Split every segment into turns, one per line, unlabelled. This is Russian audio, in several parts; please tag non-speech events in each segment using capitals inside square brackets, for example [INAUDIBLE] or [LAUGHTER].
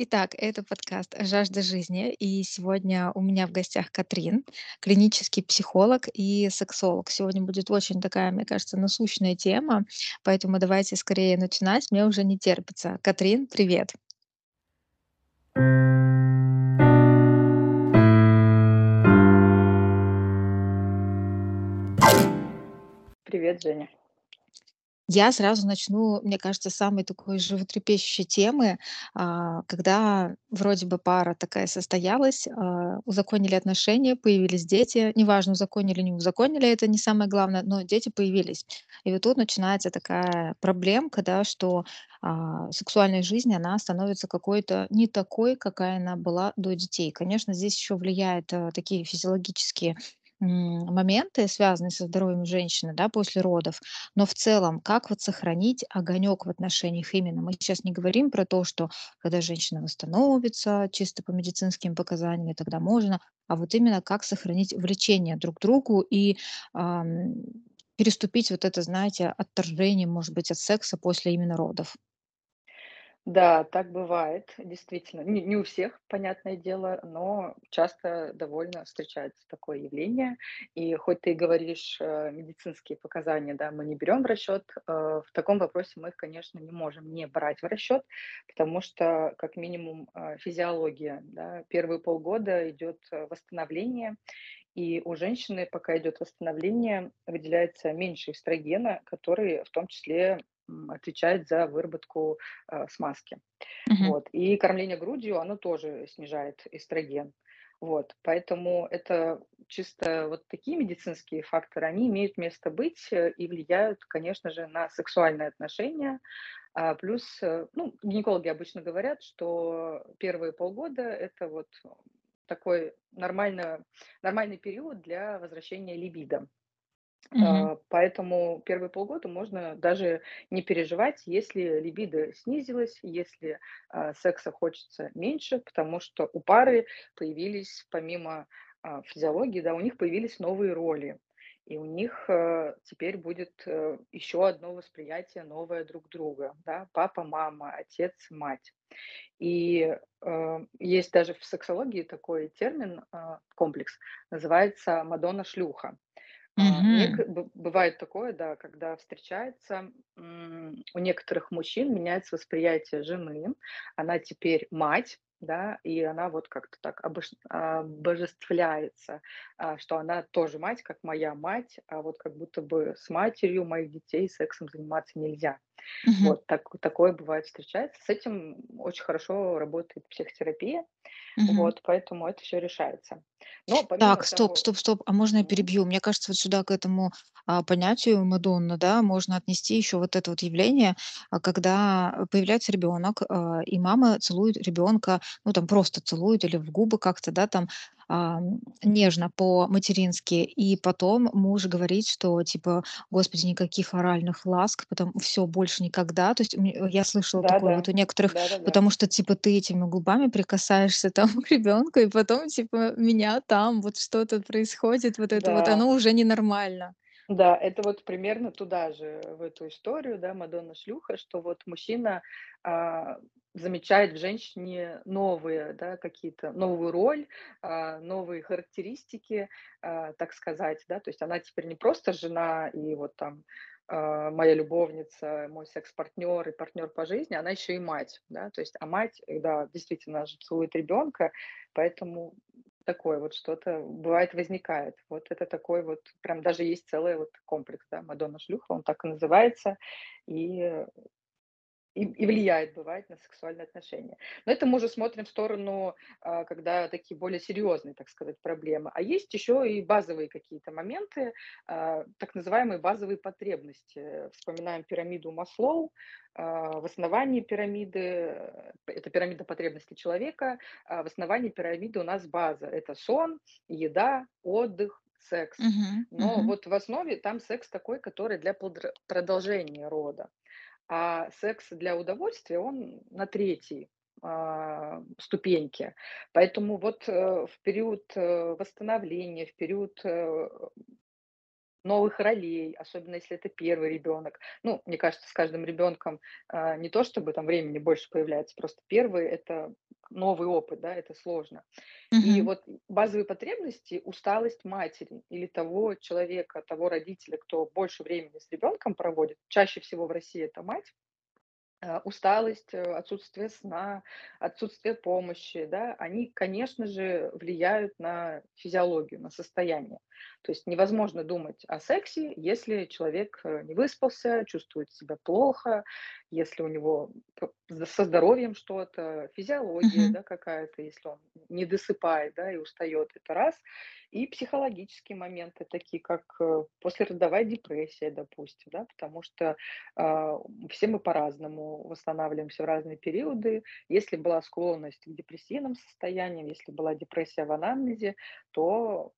Итак, это подкаст "Жажда жизни", и сегодня у меня в гостях Катрин, клинический психолог и сексолог. Сегодня будет очень такая, мне кажется, насущная тема, поэтому давайте скорее начинать, мне уже не терпится. Катрин, привет!
Привет, Женя.
Я сразу начну, мне кажется, самой такой животрепещущей темы. А, когда вроде бы пара такая состоялась, а, узаконили отношения, появились дети. Неважно, узаконили, не узаконили, это не самое главное, но дети появились. И вот тут начинается такая проблемка, да, что, а, сексуальная жизнь, она становится какой-то не такой, какая она была до детей. Конечно, здесь еще влияет, э, такие физиологические, моменты, связанные со здоровьем женщины, да, после родов. Но в целом, как вот сохранить огонек в отношениях именно? Мы сейчас не говорим про то, что когда женщина восстановится чисто по медицинским показаниям, тогда можно, а вот именно как сохранить влечение друг к другу и, ам, переступить вот это, знаете, отторжение, может быть, от секса после именно родов.
Да, так бывает, действительно. Не не у всех, понятное дело, но часто довольно встречается такое явление. И хоть ты и говоришь, э, медицинские показания, да, мы не берем в расчет, э, в таком вопросе мы их, конечно, не можем не брать в расчет, потому что, как минимум, э, физиология, да, первые полгода идет э, восстановление, и у женщины, пока идет восстановление, выделяется меньше эстрогена, который в том числе отвечает за выработку э, смазки.
Мгм.
Вот. И кормление грудью, оно тоже снижает эстроген. Вот. Поэтому это чисто вот такие медицинские факторы, они имеют место быть э, и влияют, конечно же, на сексуальные отношения. А, плюс, э, ну, гинекологи обычно говорят, что первые полгода– это вот такой нормально, нормальный период для возвращения либидо.
Мгм.
А, поэтому первые полгода можно даже не переживать, если либидо снизилось, если, а, секса хочется меньше, потому что у пары появились помимо, а, физиологии, да, у них появились новые роли. И у них, э, теперь будет, э, еще одно восприятие новое друг друга, да: папа, мама, отец, мать. И, э, есть даже в сексологии такой термин, а, комплекс, называется "Мадонна-шлюха". Бы бывает такое, да, когда встречается, у некоторых мужчин меняется восприятие жены. Она теперь мать, да, и она вот как-то так обожествляется, а, что она тоже мать, как моя мать, а вот как будто бы с матерью моих детей сексом заниматься нельзя.
Мгм.
Вот так такое бывает, встречается. С этим очень хорошо работает психотерапия,
Мгм.
вот, поэтому это всё решается. Но
Так, стоп
того
стоп стоп, а можно я перебью? Мне кажется, вот сюда, к этому, а, понятию Мадонна, да, можно отнести еще вот это вот явление, а, когда появляется ребенок, а, и мама целует ребенка, ну, там просто целует или в губы как-то, да, там, нежно по-матерински, и потом муж говорит, что типа: "Господи, никаких оральных ласк, потом всё, больше никогда". То есть мне я слышала такое
Да-да.
вот у некоторых,
Да-да-да.
потому что типа ты этими губами прикасаешься там [LAUGHS] к ребенку, и потом типа меня там вот что-то происходит, вот это вот,
Да.
оно уже ненормально.
Да, это вот примерно туда же, в эту историю, да, Мадонна-шлюха, что вот мужчина, а, замечает в женщине новые, да, какие-то новую роль, а, новые характеристики, а, так сказать, да. То есть она теперь не просто жена и вот там, а, моя любовница, мой секс-партнёр и партнёр по жизни, она еще и мать, да. То есть, а мать, да, действительно же целует ребенка, поэтому такое вот что-то бывает, возникает. Вот это такой вот прям даже есть целый вот комплекс, да, Мадонна-шлюха, он так и называется, и и и влияет, бывает, на сексуальные отношения. Но это мы уже смотрим в сторону, а, когда такие более серьезные, так сказать, проблемы. А есть еще и базовые какие-то моменты, а, так называемые базовые потребности. Вспоминаем пирамиду Маслоу. А, в основании пирамиды, э, это пирамида потребностей человека, в основании пирамиды у нас база- это сон, еда, отдых, секс.
Мгм,
Но
мгм.
вот в основе там секс такой, который для продолжения рода. А секс для удовольствия, он на 3, а, ступеньке. Поэтому вот, э, в период, э, восстановления, в период, э новых ролей, особенно если это первый ребенок. Ну, мне кажется, с каждым ребенком а, не то чтобы там времени больше появляется, просто первый- это новый опыт, да, это сложно. И
Мгм.
вот базовые потребности, усталость матери или того человека, того родителя, кто больше времени с ребенком проводит, чаще всего в России это мать, усталость, э, отсутствие сна, отсутствие помощи, да, они, конечно же, влияют на физиологию, на состояние. То есть невозможно думать о сексе, если человек э, не выспался, чувствует себя плохо, если у него со здоровьем что-то, физиология,
Мгм.
да, какая-то, если он не досыпает, да, и устает, это раз. И психологические моменты, такие как э, послеродовая депрессия, допустим, да, потому что а, все мы по-разному восстанавливаемся в разные периоды. Если была склонность к депрессивным состояниям, если была депрессия в анамнезе, то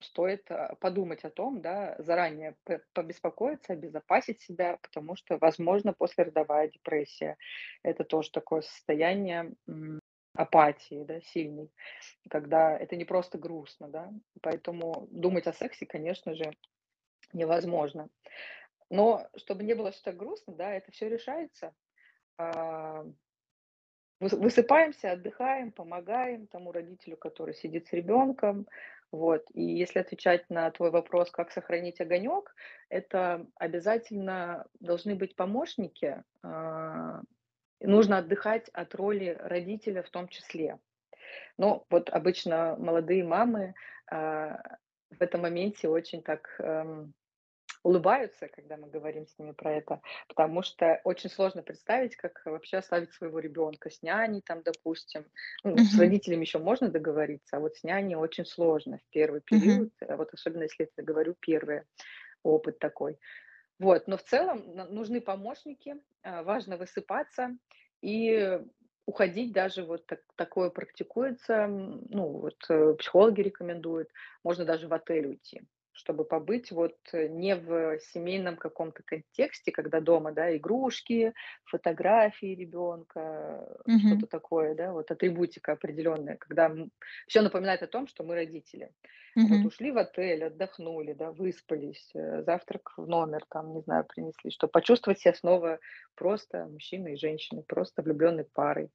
стоит а, подумать о том, да, заранее побеспокоиться, обезопасить себя, потому что, возможно, послеродовая депрессия. Это тоже такое состояние апатии, да, сильной, когда это не просто грустно, да, поэтому думать о сексе, конечно же, невозможно. Но чтобы не было так грустно, да, это все решается. А, выс высыпаемся, отдыхаем, помогаем тому родителю, который сидит с ребенком. Вот. И если отвечать на твой вопрос, как сохранить огонек, это обязательно должны быть помощники. А, нужно отдыхать от роли родителя в том числе. Но вот обычно молодые мамы, а, в этом моменте очень так, эм улыбаются, когда мы говорим с ними про это, потому что очень сложно представить, как вообще оставить своего ребенка. С няней, там, допустим. Ну, с родителями еще можно договориться, а вот с няней очень сложно в первый период, э, вот особенно если это, говорю, первый опыт такой. Вот, но в целом нужны помощники, а, важно высыпаться и уходить даже вот так- такое практикуется, ну вот э, психологи рекомендуют, можно даже в отель уйти, чтобы побыть вот э, не в семейном каком-то контексте, когда дома, да, игрушки, фотографии ребенка,
Мгм.
что-то такое, да, вот атрибутика определенная, когда все напоминает о том, что мы родители. Вот
Мгм.
ушли в отель, отдохнули, да, выспались, э, завтрак в номер, там, не знаю, принесли, чтобы почувствовать себя снова просто мужчиной и женщиной, просто влюбленной парой,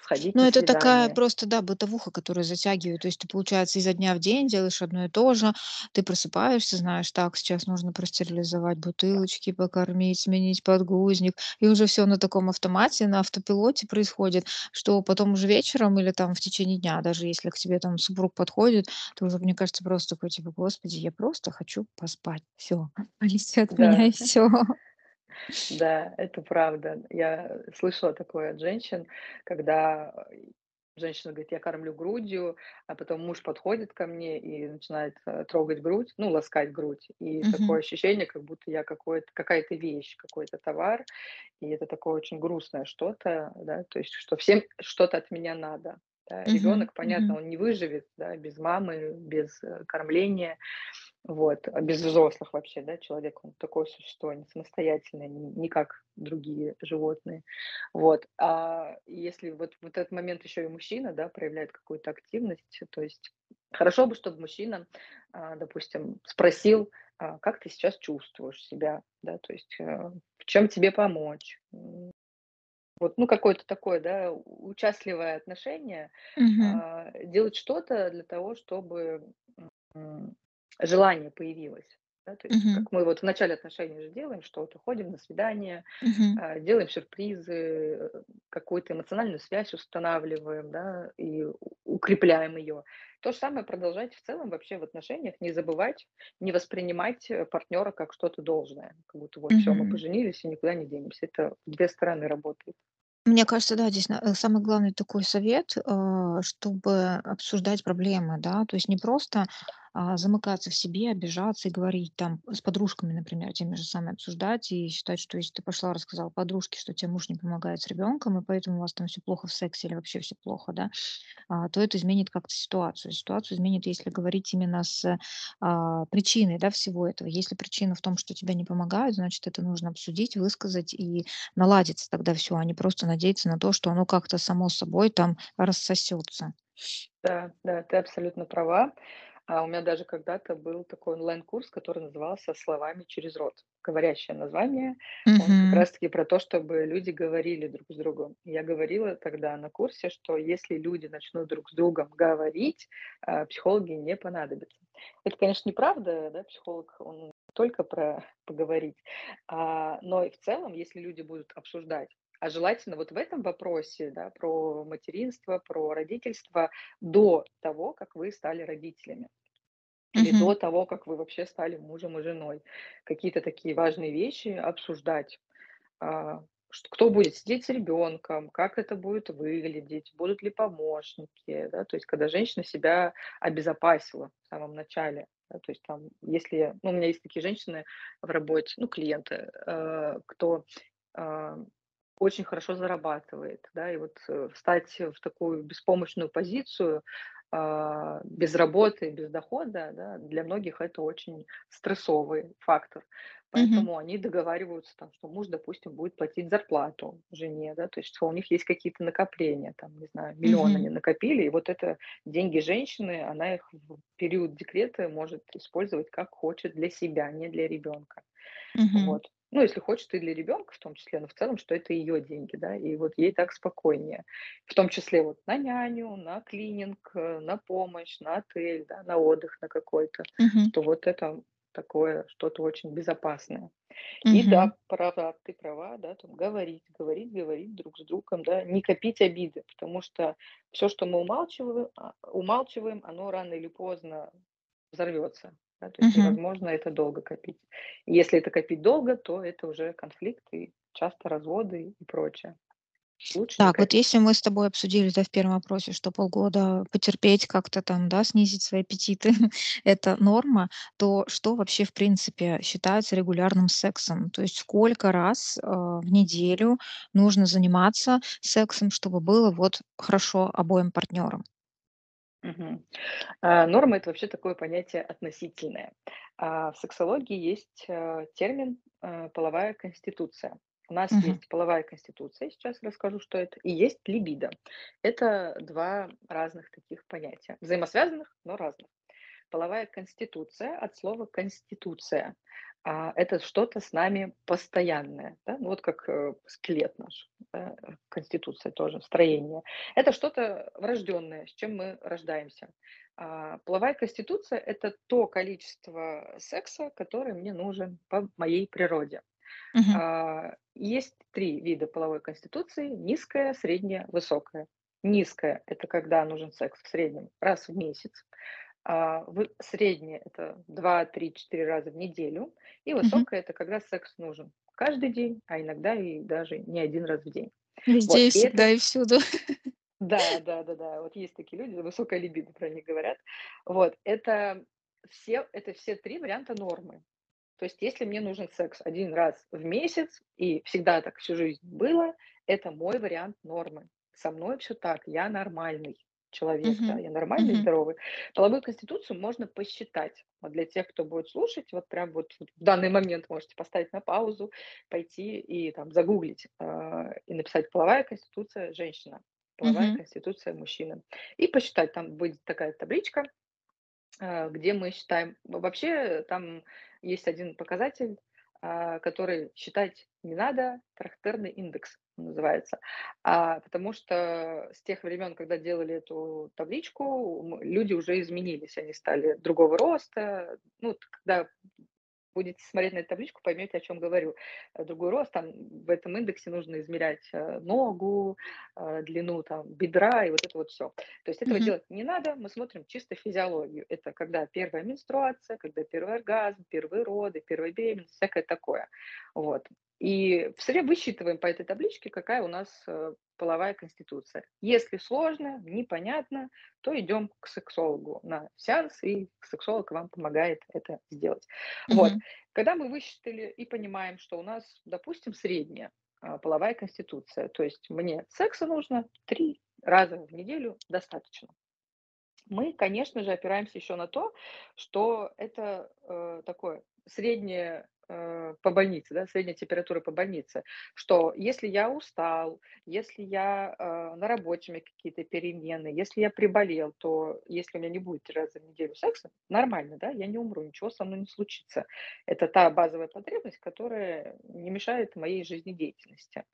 сходить
Ну, это такая
свидание.
просто, да, бытовуха, которая затягивает. То есть ты, получается, изо дня в день делаешь одно и то же. Ты просыпаешься, знаешь, так, сейчас нужно простерилизовать бутылочки, покормить, сменить подгузник. И уже все на таком автомате, на автопилоте происходит, что потом уже вечером или там в течение дня, даже если к тебе там супруг подходит, ты уже, мне кажется, просто такой, типа, господи, я просто хочу поспать. Все, отвалите [LAUGHS] от меня и
Да,
все.
Да, это правда. Я слышала такое от женщин, когда женщина говорит: "Я кормлю грудью", а потом муж подходит ко мне и начинает, э, трогать грудь, ну, ласкать грудь. И такое ощущение, как будто я какой-то какая-то вещь, какой-то товар. И это такое очень грустное что-то, да, то есть, что всем что-то от меня надо. Да.
Мгм.
Ребенок, понятно,
Мгм.
он не выживет, да, без мамы, без, э, кормления. Вот, а без взрослых вообще, да, человек, он такое существо, не самостоятельное, не, как другие животные. Вот, а если вот, вот этот момент еще и мужчина, да, проявляет какую-то активность, то есть хорошо бы, чтобы мужчина, а, допустим, спросил, а, как ты сейчас чувствуешь себя, да, то есть э, в чем тебе помочь. Вот, ну, какое-то такое, да, участливое отношение, а, делать что-то для того, чтобы желание появилось. Да, то есть
Мгм.
как мы вот в начале отношений же делаем что-то, ходим на свидание, а, делаем сюрпризы, э, какую-то эмоциональную связь устанавливаем, да, и укрепляем ее. То же самое продолжать в целом вообще в отношениях, не забывать, не воспринимать, э, партнера как что-то должное, как будто вот все мы поженились и никуда не денемся. Это 2 стороны работает.
Мне кажется, да, здесь э, самый главный такой совет, а, чтобы обсуждать проблемы, да, то есть не просто а, замыкаться в себе, обижаться и говорить там с подружками, например, теми же самыми обсуждать и считать, что если ты пошла рассказала подружке, что тебе муж не помогает с ребенком, и поэтому у вас там все плохо в сексе или вообще все плохо, да, а, то это изменит как-то ситуацию. Ситуацию изменит, если говорить именно с а, причиной да, всего этого. Если причина в том, что тебе не помогают, значит, это нужно обсудить, высказать и наладится тогда все, а не просто надеяться на то, что оно как-то само собой там рассосется.
Да, да, ты абсолютно права. А у меня даже когда-то был такой онлайн-курс, который назывался "Словами через рот". Говорящее название. Он как
Мгм.
раз таки про то, чтобы люди говорили друг с другом. Я говорила тогда на курсе, что если люди начнут друг с другом говорить, а, психологи не понадобятся. Это, конечно, неправда, да, психолог, он только про поговорить, а, но и в целом, если люди будут обсуждать, а желательно вот в этом вопросе, да, про материнство, про родительство до того, как вы стали родителями. Или
Мгм.
до того, как вы вообще стали мужем и женой. Какие-то такие важные вещи обсуждать. А, кто будет сидеть с ребенком, как это будет выглядеть, будут ли помощники, да. То есть когда женщина себя обезопасила в самом начале, да. То есть там, если ну, у меня есть такие женщины в работе, ну, клиенты, э, кто, а, очень хорошо зарабатывает, да, и вот, э, встать в такую беспомощную позицию, а, без работы, без дохода, да, для многих это очень стрессовый фактор. Поэтому они договариваются там, что муж, допустим, будет платить зарплату жене, да, то есть что у них есть какие-то накопления, там, не знаю, миллион
Мгм.
они накопили, и вот это деньги женщины, она их в период декрета может использовать как хочет для себя, не для ребенка.
Мгм.
Вот. Ну, если хочет, и для ребенка в том числе, но в целом, что это ее деньги, да, и вот ей так спокойнее. В том числе вот на няню, на клининг, э, на помощь, на отель, да, на отдых на какой-то,
Мгм.
что вот это такое что-то очень безопасное. И
Мгм.
да, права, ты права, да, там говорить, говорить, говорить друг с другом, да, не копить обиды, потому что всё, что мы умалчиваю а, умалчиваем, оно рано или поздно взорвется, да, то есть
Мгм.
невозможно это долго копить. Если это копить долго, то это уже конфликт и часто разводы и прочее. Лучше
Так, вот если мы с тобой обсудили, да, в первом вопросе, что полгода потерпеть, как-то там, да, снизить свои аппетиты- [LAUGHS] это норма, то что вообще, в принципе, считается регулярным сексом? То есть сколько раз, а, в неделю нужно заниматься сексом, чтобы было вот хорошо обоим партнерам?
А, норма- это вообще такое понятие относительное. А, в сексологии есть, э, термин, э, половая конституция. У нас
Мгм.
есть половая конституция, сейчас расскажу, что это, и есть либидо. Это 2 разных таких понятия, взаимосвязанных, но разных. Половая конституция от слова конституция. А, это что-то с нами постоянное, да, ну вот как, э, скелет наш, да, э, конституция тоже, строение. Это что-то врожденное, с чем мы рождаемся. А, половая конституция- это то количество секса, который мне нужен по моей природе.
Мгм.
А, есть 3 вида половой конституции: низкая, средняя, высокая. Низкая- это когда нужен секс в среднем раз в месяц. А, вы средняя- это 2-3-4 раза в неделю. И
Мгм.
высокая- это когда секс нужен каждый день, а иногда и даже не 1 раз в день.
Везде
Вот,
и
и
всегда,
это
и всюду. [LAUGHS]
Да, да-да-да, вот есть такие люди, высокая либидо про них говорят. Вот, это все это все 3 варианта нормы. То есть если мне нужен секс 1 раз в месяц и всегда так всю жизнь было- это мой вариант нормы. Со мной всё так, я нормальный человек, да,
Мгм.
я нормальный
Мгм.
здоровый. Половую конституцию можно посчитать. Вот для тех, кто будет слушать, вот прям вот в данный момент можете поставить на паузу, пойти и там загуглить, а, и написать: "Половая конституция- женщина", "Половая
Мгм.
конституция- мужчина". И посчитать. Там будет такая табличка, а, где мы считаем. Вообще там есть 1 показатель, а, который считать не надо, характерный индекс называется. А, потому что с тех времен, когда делали эту табличку, люди уже изменились, они стали другого роста. Ну, когда будете смотреть на эту табличку, поймете, о чём говорю. Э, другой рост, там в этом индексе нужно измерять, э, ногу, а, длину там бедра и вот это вот всё. То есть этого
Мгм.
делать не надо, мы смотрим чисто физиологию. Это когда 1 менструация, когда 1 оргазм, 1 роды, 1 беременность, всякое такое. Вот. И всё время высчитываем по этой табличке, какая у нас, э, половая конституция. Если сложно, непонятно, то идем к сексологу на сеанс, и сексолог вам помогает это сделать. Вот.
Мгм.
Когда мы высчитали и понимаем, что у нас, допустим, средняя, а, половая конституция, то есть мне секса нужно 3 раза в неделю достаточно. Мы, конечно же, опираемся еще на то, что это, э, такое среднее по больнице, да, средняя температура по больнице, что если я устал, если я э, на работе у меня какие-то перемены, если я приболел, то если у меня не будет три раза в неделю секса, нормально, да, я не умру, ничего со мной не случится. Это та базовая потребность, которая не мешает моей жизнедеятельности.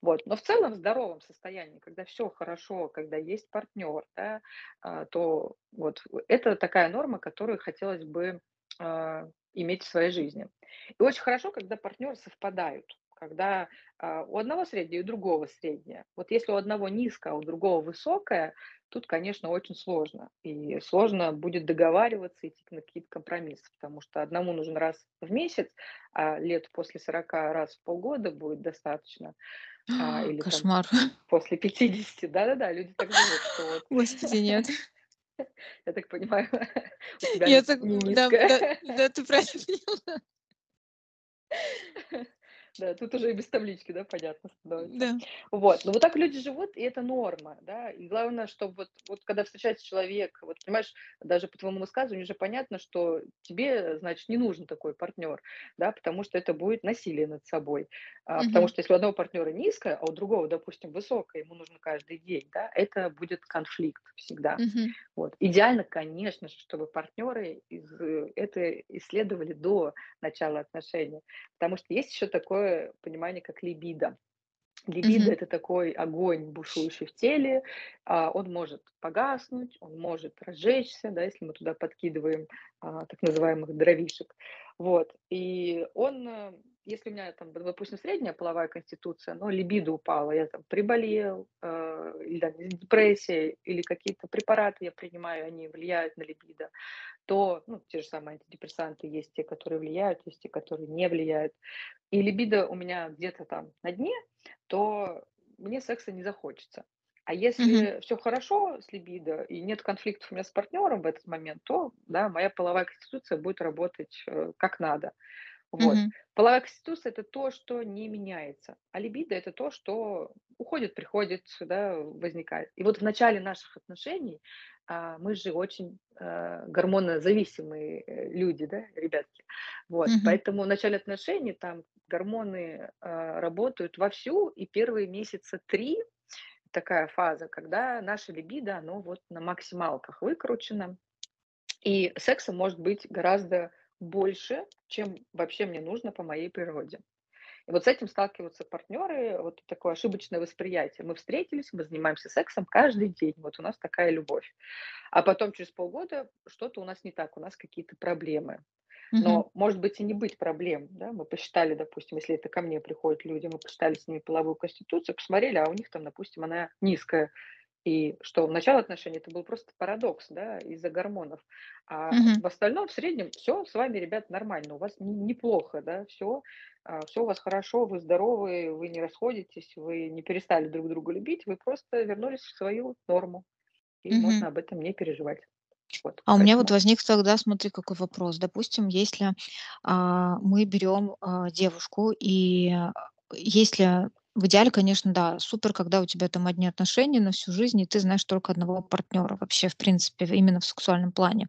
Вот. Но в целом в здоровом состоянии, когда все хорошо, когда есть партнер, да, а, то вот это такая норма, которую хотелось бы а, иметь в своей жизни. И очень хорошо, когда партнеры совпадают, когда а, у одного среднее и у другого среднее. Вот если у одного низкое, а у другого высокое, тут, конечно, очень сложно. И сложно будет договариваться, идти на какие-то компромиссы, потому что одному нужен раз в месяц, а лет после 40 раз в полгода будет достаточно. А, или там
Кошмар.
после 50. Да-да-да, люди так думают, что вот [LAUGHS]
Господи, нет. [LAUGHS] [LAUGHS]
я так понимаю, [LAUGHS] у тебя
Я так, да, да,
низкая.
да, ты правильно. [LAUGHS]
Да, тут уже и без таблички, да, понятно становится.
Да.
Вот, ну вот так люди живут, и это норма, да. И главное, чтобы вот вот когда встречается человек, вот понимаешь, даже по твоему высказыванию уже понятно, что тебе, значит, не нужен такой партнер, да, потому что это будет насилие над собой. А, потому
Мгм.
что если у одного партнера низкое, а у другого, допустим, высокое, ему нужно каждый день, да, это будет конфликт всегда.
Мгм.
Вот. Идеально, конечно чтобы партнеры из, э, это исследовали до начала отношений, потому что есть еще такое понимание, как либидо. Либидо-
Мгм.
это такой огонь, бушующий в теле. А, он может погаснуть, он может разжечься, да, если мы туда подкидываем, а, так называемых дровишек. Вот. И он, э, если у меня там, допустим, средняя половая конституция, но либидо упала, я там приболел, э, или там депрессия, или какие-то препараты я принимаю, они влияют на либидо, то, ну, те же самые антидепрессанты, есть те, которые влияют, есть те, которые не влияют. И либидо у меня где-то там на дне, то мне секса не захочется. А если все хорошо с либидо и нет конфликтов у меня с партнером в этот момент, то, да, моя половая конституция будет работать, э, как надо. Вот.
Мгм.
Половая конституция- это то, что не меняется, а либидо- это то, что уходит, приходит, да, возникает. И вот в начале наших отношений, а, мы же очень, э, гормонозависимые, э, люди, да, ребятки. Вот,
Мгм.
поэтому в начале отношений там гормоны, а, работают вовсю, и первые месяца 3 такая фаза, когда наше либидо, оно вот на максималках выкручено. И секса может быть гораздо больше, чем вообще мне нужно по моей природе. И вот с этим сталкиваются партнеры, вот такое ошибочное восприятие. Мы встретились, мы занимаемся сексом каждый день, вот у нас такая любовь. А потом через полгода что-то у нас не так, у нас какие-то проблемы. Но может быть и не быть проблем, да, мы посчитали, допустим, если это ко мне приходят люди, мы посчитали с ними половую конституцию, посмотрели, а у них там, допустим, она низкая, и что в начале отношений это был просто парадокс, да, из-за гормонов. А
Мгм.
в остальном, в среднем, все с вами, ребят, нормально, у вас не- неплохо, да, все, все у вас хорошо, вы здоровы, вы не расходитесь, вы не перестали друг друга любить, вы просто вернулись в свою норму, и
Мгм.
можно об этом не переживать. Вот,
А у меня вот
поэтому.
возник тогда, смотри, какой вопрос. Допустим, если а, мы берем а, девушку, и а, если в идеале, конечно, да, супер, когда у тебя там одни отношения на всю жизнь, и ты знаешь только одного партнера вообще, в принципе, именно в сексуальном плане.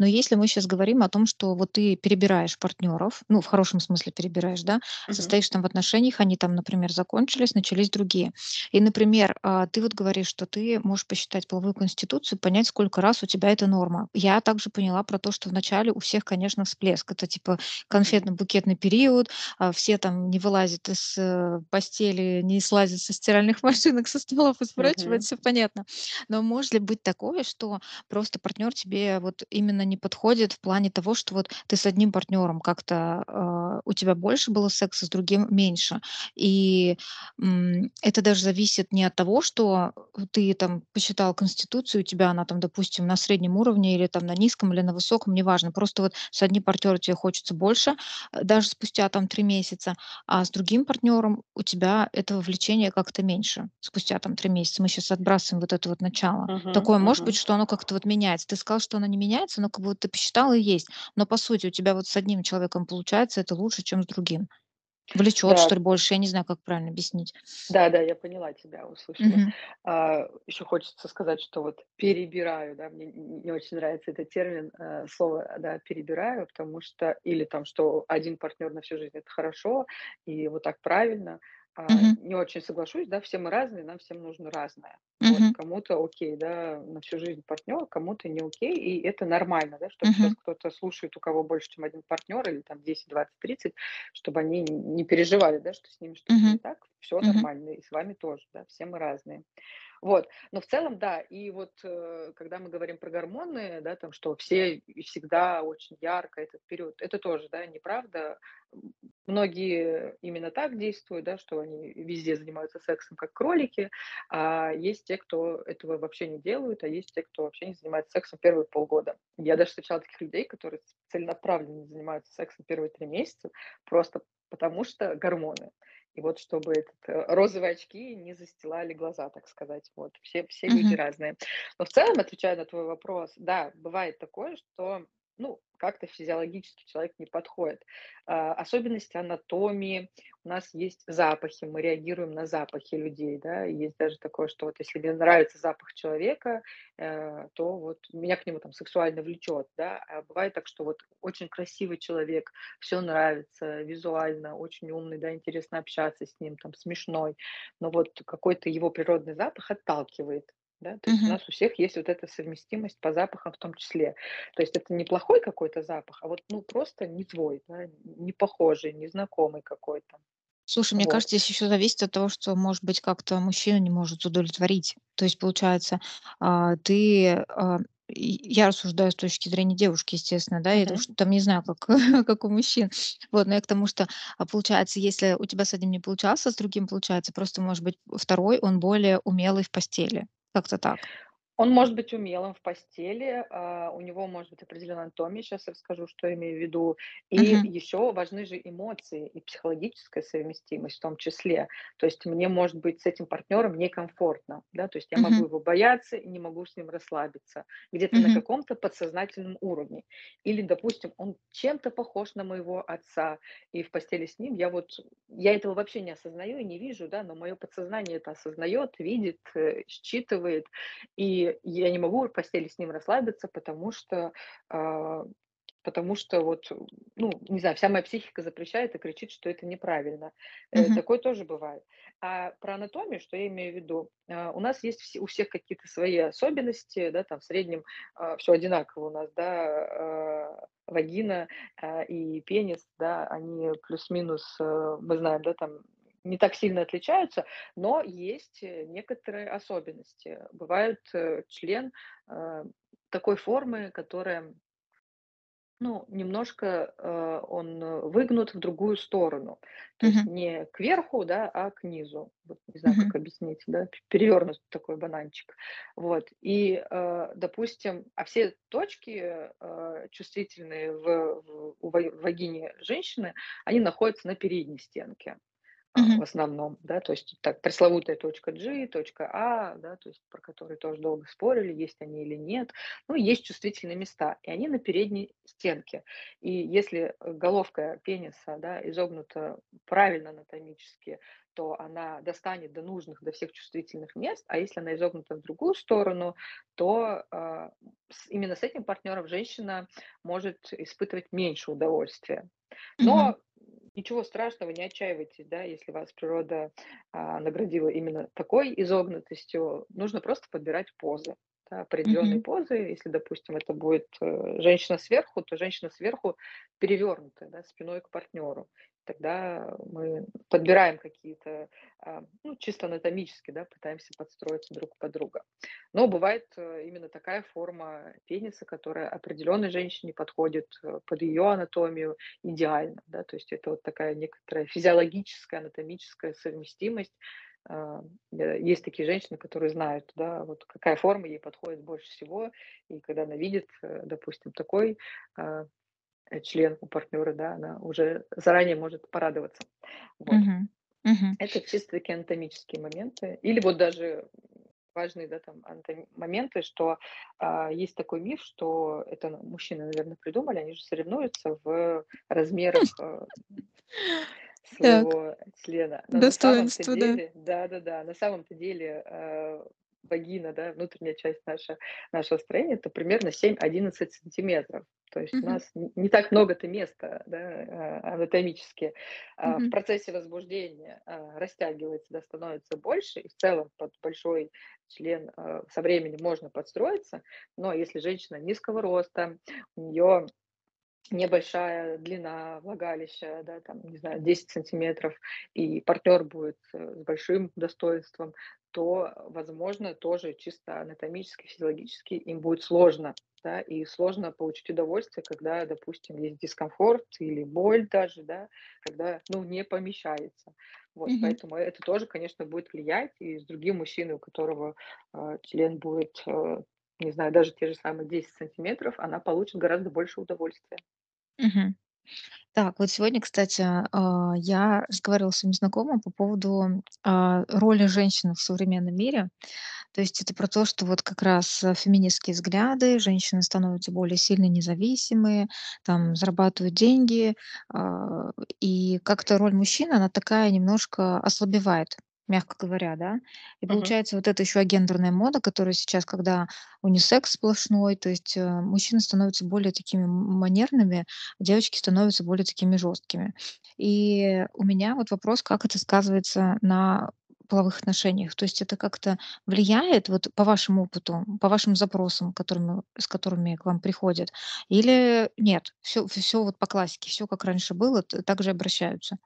Но если мы сейчас говорим о том, что вот ты перебираешь партнеров, ну, в хорошем смысле перебираешь, да,
Мгм.
состоишь там в отношениях, они там, например, закончились, начались другие. И, например, а, ты вот говоришь, что ты можешь посчитать половую конституцию, понять, сколько раз у тебя это норма. Я также поняла про то, что вначале у всех, конечно, всплеск. Это типа конфетно-букетный период, а, все там не вылазят из э, постели, не слазят со стиральных [LAUGHS] машинок, со столов и прочего, это
Мгм.
все понятно. Но может ли быть такое, что Просто партнер тебе вот именно не подходит в плане того, что вот ты с одним партнером как-то, а, у тебя больше было секса, с другим меньше. И, м, это даже зависит не от того, что ты там посчитал конституцию, у тебя она там, допустим, на среднем уровне или там на низком, или на высоком, неважно. Просто вот с одним партнером тебе хочется больше, э, даже спустя там 3 месяца, а с другим партнером у тебя этого влечения как-то меньше спустя там 3 месяца. Мы сейчас отбрасываем вот это вот начало.
Мгм.
Такое может быть, что оно как-то вот меняется. Ты сказал, что оно не меняется, но как будто ты посчитала и есть. Но по сути у тебя вот с одним человеком получается это лучше, чем с другим. Влечет,
Да.
что ли, больше? Я не знаю, как правильно объяснить.
Да-да, я поняла тебя, услышала.
Мгм.
А, еще хочется сказать, что вот перебираю, да, мне не очень нравится этот термин, э, слово, да, перебираю, потому что или там, что один партнер на всю жизнь- это хорошо, и вот так правильно.
Мгм.
не очень соглашусь, да, все мы разные, нам всем нужно разное. Вот
Мгм.
кому-то окей, да, на всю жизнь партнер, кому-то не окей, и это нормально, да, чтобы сейчас
Мгм.
кто-то слушает, у кого больше, чем один партнер, или там 10, 20, 30, чтобы они не переживали, да, что с ними что-то не
Мгм.
так. Все
Мгм.
нормально, и с вами тоже, да, все мы разные. Вот, но в целом, да, и вот, э, когда мы говорим про гормоны, да, там, что все всегда очень ярко этот период, это тоже, да, неправда. Многие именно так действуют, да, что они везде занимаются сексом, как кролики, а есть те, кто этого вообще не делают, а есть те, кто вообще не занимается сексом первые полгода. Я даже встречала таких людей, которые целенаправленно занимаются сексом первые 3 месяца, просто потому что гормоны. И вот чтобы этот, э, розовые очки не застилали глаза, так сказать. Вот. Все все люди
Мгм.
разные. Но в целом, отвечая на твой вопрос, да, бывает такое, что, ну, как-то физиологически человек не подходит. А, особенности анатомии. У нас есть запахи, мы реагируем на запахи людей, да. Есть даже такое, что вот если мне нравится запах человека, э, то вот меня к нему там сексуально влечет, да. А бывает так, что вот очень красивый человек, все нравится визуально, очень умный, да, интересно общаться с ним, там, смешной, но вот какой-то его природный запах отталкивает, да. То есть у
Мгм.
нас у всех есть вот эта совместимость по запахам в том числе. То есть это не плохой какой-то запах, а вот, ну, просто не твой, да, не похожий, незнакомый какой-то.
Слушай, мне
Вот.
кажется, здесь еще зависит от того, что, может быть, как-то мужчина не может удовлетворить. То есть, получается, а, ты, а, я рассуждаю с точки зрения девушки, естественно, да, я
Мгм.
что там не знаю, как, [LAUGHS] как у мужчин. Вот, но я к тому, что, а, получается, если у тебя с одним не получался, с другим получается, просто, может быть, второй, он более умелый в постели. Как-то так.
Он может быть умелым в постели, а, у него может быть определенная анатомия, сейчас расскажу, что я имею в виду. И
Мгм.
еще важны же эмоции и психологическая совместимость в том числе. То есть мне может быть с этим партнером некомфортно, да, то есть я могу
Мгм.
его бояться и не могу с ним расслабиться, где-то на
Мгм.
каком-то подсознательном уровне. Или, допустим, он чем-то похож на моего отца, и в постели с ним я вот, я этого вообще не осознаю и не вижу, да, но мое подсознание это осознает, видит, э, считывает, и я не могу в постели с ним расслабиться, потому что, а, потому что вот, ну, не знаю, вся моя психика запрещает и кричит, что это неправильно.
Мгм.
такое тоже бывает. А про анатомию, что я имею в виду? А, у нас есть у всех какие-то свои особенности, да, там в среднем, все одинаково у нас, да, а, вагина, а, и пенис, да, они плюс-минус, э, мы знаем, да, там не так сильно отличаются, но есть, э, некоторые особенности. Бывает, э, член, э, такой формы, которая, ну, немножко, э, он, выгнут в другую сторону. То есть
Мгм.
не кверху, да, а к низу. Вот не знаю,
Мгм.
как объяснить, да, п перевёрнут такой бананчик. Вот. И, э, допустим, а все точки, э, чувствительные в в ва вагине женщины, они находятся на передней стенке а, в основном, да, то есть так пресловутая точка G, точка А, да, то есть про которые тоже долго спорили, есть они или нет. Ну, есть чувствительные места, и они на передней стенке. И если э, головка пениса, да, изогнута правильно анатомически, то она достанет до нужных, до всех чувствительных мест, а если она изогнута в другую сторону, то с- именно с этим партнером женщина может испытывать меньше удовольствия. Но ничего страшного, не отчаивайтесь, да, если вас природа, а, наградила именно такой изогнутостью. Нужно просто подбирать позы, да, определенные
Мгм.
позы. Если, допустим, это будет, э, женщина сверху, то женщина сверху перевернутая, да, спиной к партнеру. Тогда мы подбираем какие-то, а, ну, чисто анатомически, да, пытаемся подстроиться друг под друга. Но бывает, э, именно такая форма пениса, которая определенной женщине подходит, э, под ее анатомию идеально, да. То есть это вот такая некоторая физиологическая, анатомическая совместимость. А, э, есть такие женщины, которые знают, да, вот какая форма ей подходит больше всего. И когда она видит, допустим, такой, а, член у партнера, да, она уже заранее может порадоваться. Вот.
Мгм. Мгм.
Это чисто такие анатомические моменты. Или вот даже важные, да, там моменты, что, а, есть такой миф, что это мужчины, наверное, придумали, они же соревнуются в размерах, [LAUGHS] э
Так.
своего члена. Но на самом-то
Достоинство, да.
деле, да-да-да, на самом-то деле, э, вагина, да, внутренняя часть наша нашего строения- это примерно 7-11 сантиметров. То есть у
Мгм.
нас не так много-то места, да, а, анатомически. А, в процессе возбуждения, а, растягивается, да, становится больше, и в целом под большой член, со временем можно подстроиться. Но если женщина низкого роста, у неё небольшая длина влагалища, да, там, не знаю, 10 сантиметров, и партнер будет, э, с большим достоинством, то, возможно, тоже чисто анатомически, физиологически им будет сложно, да, и сложно получить удовольствие, когда, допустим, есть дискомфорт или боль даже, да, когда, ну, не помещается. Вот,
Мгм.
поэтому это тоже, конечно, будет влиять. И с другим мужчиной, у которого, а, член будет, э, не знаю, даже те же самые 10 сантиметров, она получит гораздо больше удовольствия.
Мгм. Так, вот сегодня, кстати, а, я разговаривала с своим знакомым по поводу, а, роли женщины в современном мире. То есть это про то, что вот как раз, э, феминистские взгляды, женщины становятся более сильно независимые, там, зарабатывают деньги, а, и как-то роль мужчины, она такая немножко ослабевает, мягко говоря, да. И
Мгм.
получается, вот эта еще гендерная мода, которая сейчас, когда унисекс сплошной, то есть, э, мужчины становятся более такими манерными, а девочки становятся более такими жесткими. И у меня вот вопрос, как это сказывается на половых отношениях? То есть это как-то влияет, вот по вашему опыту, по вашим запросам, которыми с которыми к вам приходят, или нет? Всё всё вот по классике, всё как раньше было, т так же и обращаются?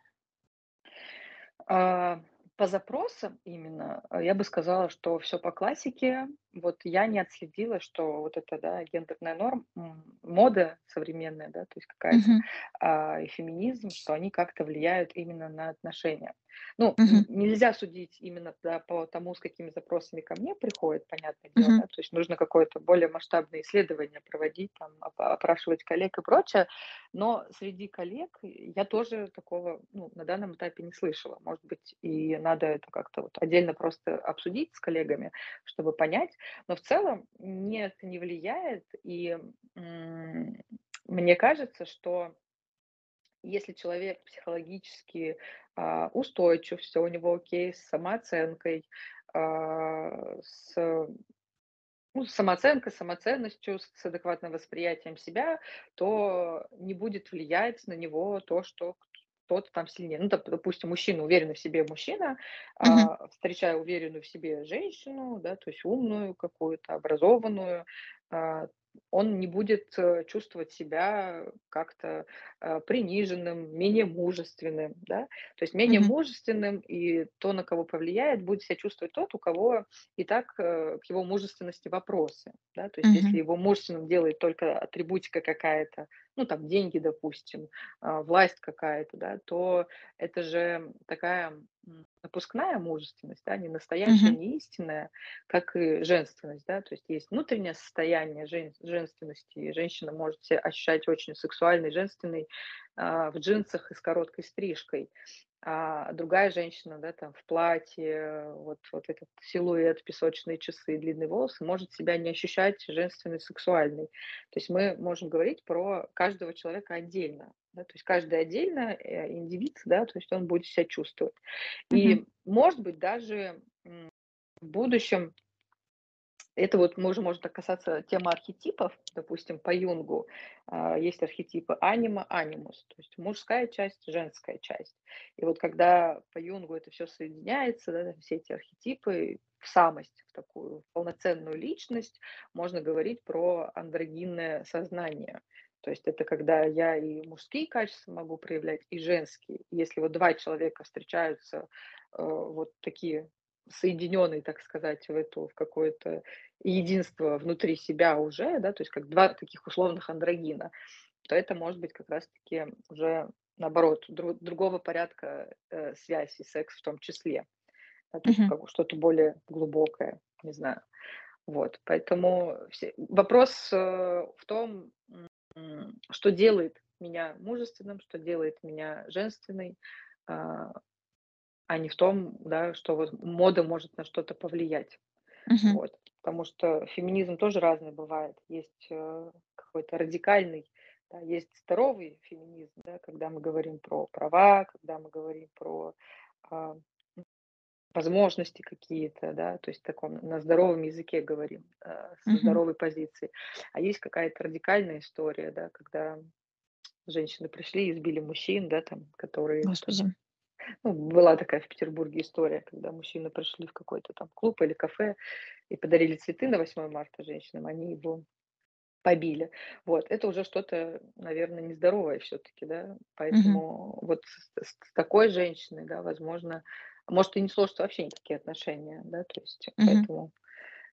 А, по запросам именно, а, я бы сказала, что всё по классике. Вот я не отследила, что вот эта, да, гендерная норм м, мода современная, да, то есть какая-то,
Мгм.
а, и феминизм, что они как-то влияют именно на отношения. Ну,
Мгм.
нельзя судить именно, да, по тому, с какими запросами ко мне приходят, понятное дело,
Мгм.
да, то есть нужно какое-то более масштабное исследование проводить, там, опрашивать коллег и прочее. Но среди коллег я тоже такого, ну, на данном этапе не слышала. Может быть, и надо это как-то вот отдельно просто обсудить с коллегами, чтобы понять. Но в целом нет, не влияет. И, мне кажется, что если человек психологически, а, устойчив, всё у него окей с самооценкой, а, с, ну, самооценкой, самоценностью, с адекватным восприятием себя, то не будет влиять на него то, что кто-то там сильнее. Ну, доп допустим, мужчина, уверенный в себе мужчина,
Мгм.
а, встречая уверенную в себе женщину, да, то есть умную какую-то, образованную, а, он не будет, э, чувствовать себя как-то, а, приниженным, менее мужественным, да. То есть менее
Мгм.
мужественным, и то, на кого повлияет, будет себя чувствовать тот, у кого и так, э, к его мужественности вопросы, да. То есть если
Мгм.
его мужественным делает только атрибутика какая-то, ну, там, деньги, допустим, а, власть какая-то, да, то это же такая, напускная мужественность, да, не настоящая,
Мгм.
не истинная, как и женственность, да. То есть есть внутреннее состояние жен женственности, и женщина может ся ощущать очень сексуальной, женственной, в джинсах и с короткой стрижкой. А другая женщина, да, там, в платье, вот вот этот силуэт, песочные часы, длинные волосы, может себя не ощущать женственной, сексуальной. То есть мы можем говорить про каждого человека отдельно, да, то есть каждый отдельно, э, индивид, да, то есть он будет себя чувствовать. И, может быть, даже, в будущем это вот можем так касаться темы архетипов. Допустим, по Юнгу, а, есть архетипы анима, анимус, то есть мужская часть, женская часть. И вот когда по Юнгу это всё соединяется, да, все эти архетипы в самость, в такую полноценную личность, можно говорить про андрогинное сознание. То есть это когда я и мужские качества могу проявлять, и женские. Если вот 2 человека встречаются, э, вот такие соединенные, так сказать, в эту, в какое-то единство внутри себя уже, да, то есть как 2 таких условных андрогина, то это может быть как раз таки уже наоборот, дру другого порядка, э, связь и секс в том числе. Да, то есть
Мгм.
как что-то более глубокое, не знаю. Вот, поэтому все вопрос, э, в том, м, что делает меня мужественным, что делает меня женственной, а, а не в том, да, что вот мода может на что-то повлиять.
Мгм.
Вот. Потому что феминизм тоже разный бывает. Есть, э, какой-то радикальный, Да, есть здоровый феминизм, да, когда мы говорим про права, когда мы говорим про а, возможности какие-то, да, то есть таком на здоровом языке говорим, а, со
Мгм.
здоровой позиции. А есть какая-то радикальная история, да, когда женщины пришли и избили мужчин, да, там, которые
Господи.
Ну, была такая в Петербурге история, когда мужчины пришли в какой-то там клуб или кафе и подарили цветы на 8 марта женщинам, они его побили. Вот, это уже что-то, наверное, нездоровое все-таки, да, поэтому вот с, с- такой женщиной, да, возможно, может и не сложатся вообще никакие отношения, да, то есть
Мгм.
поэтому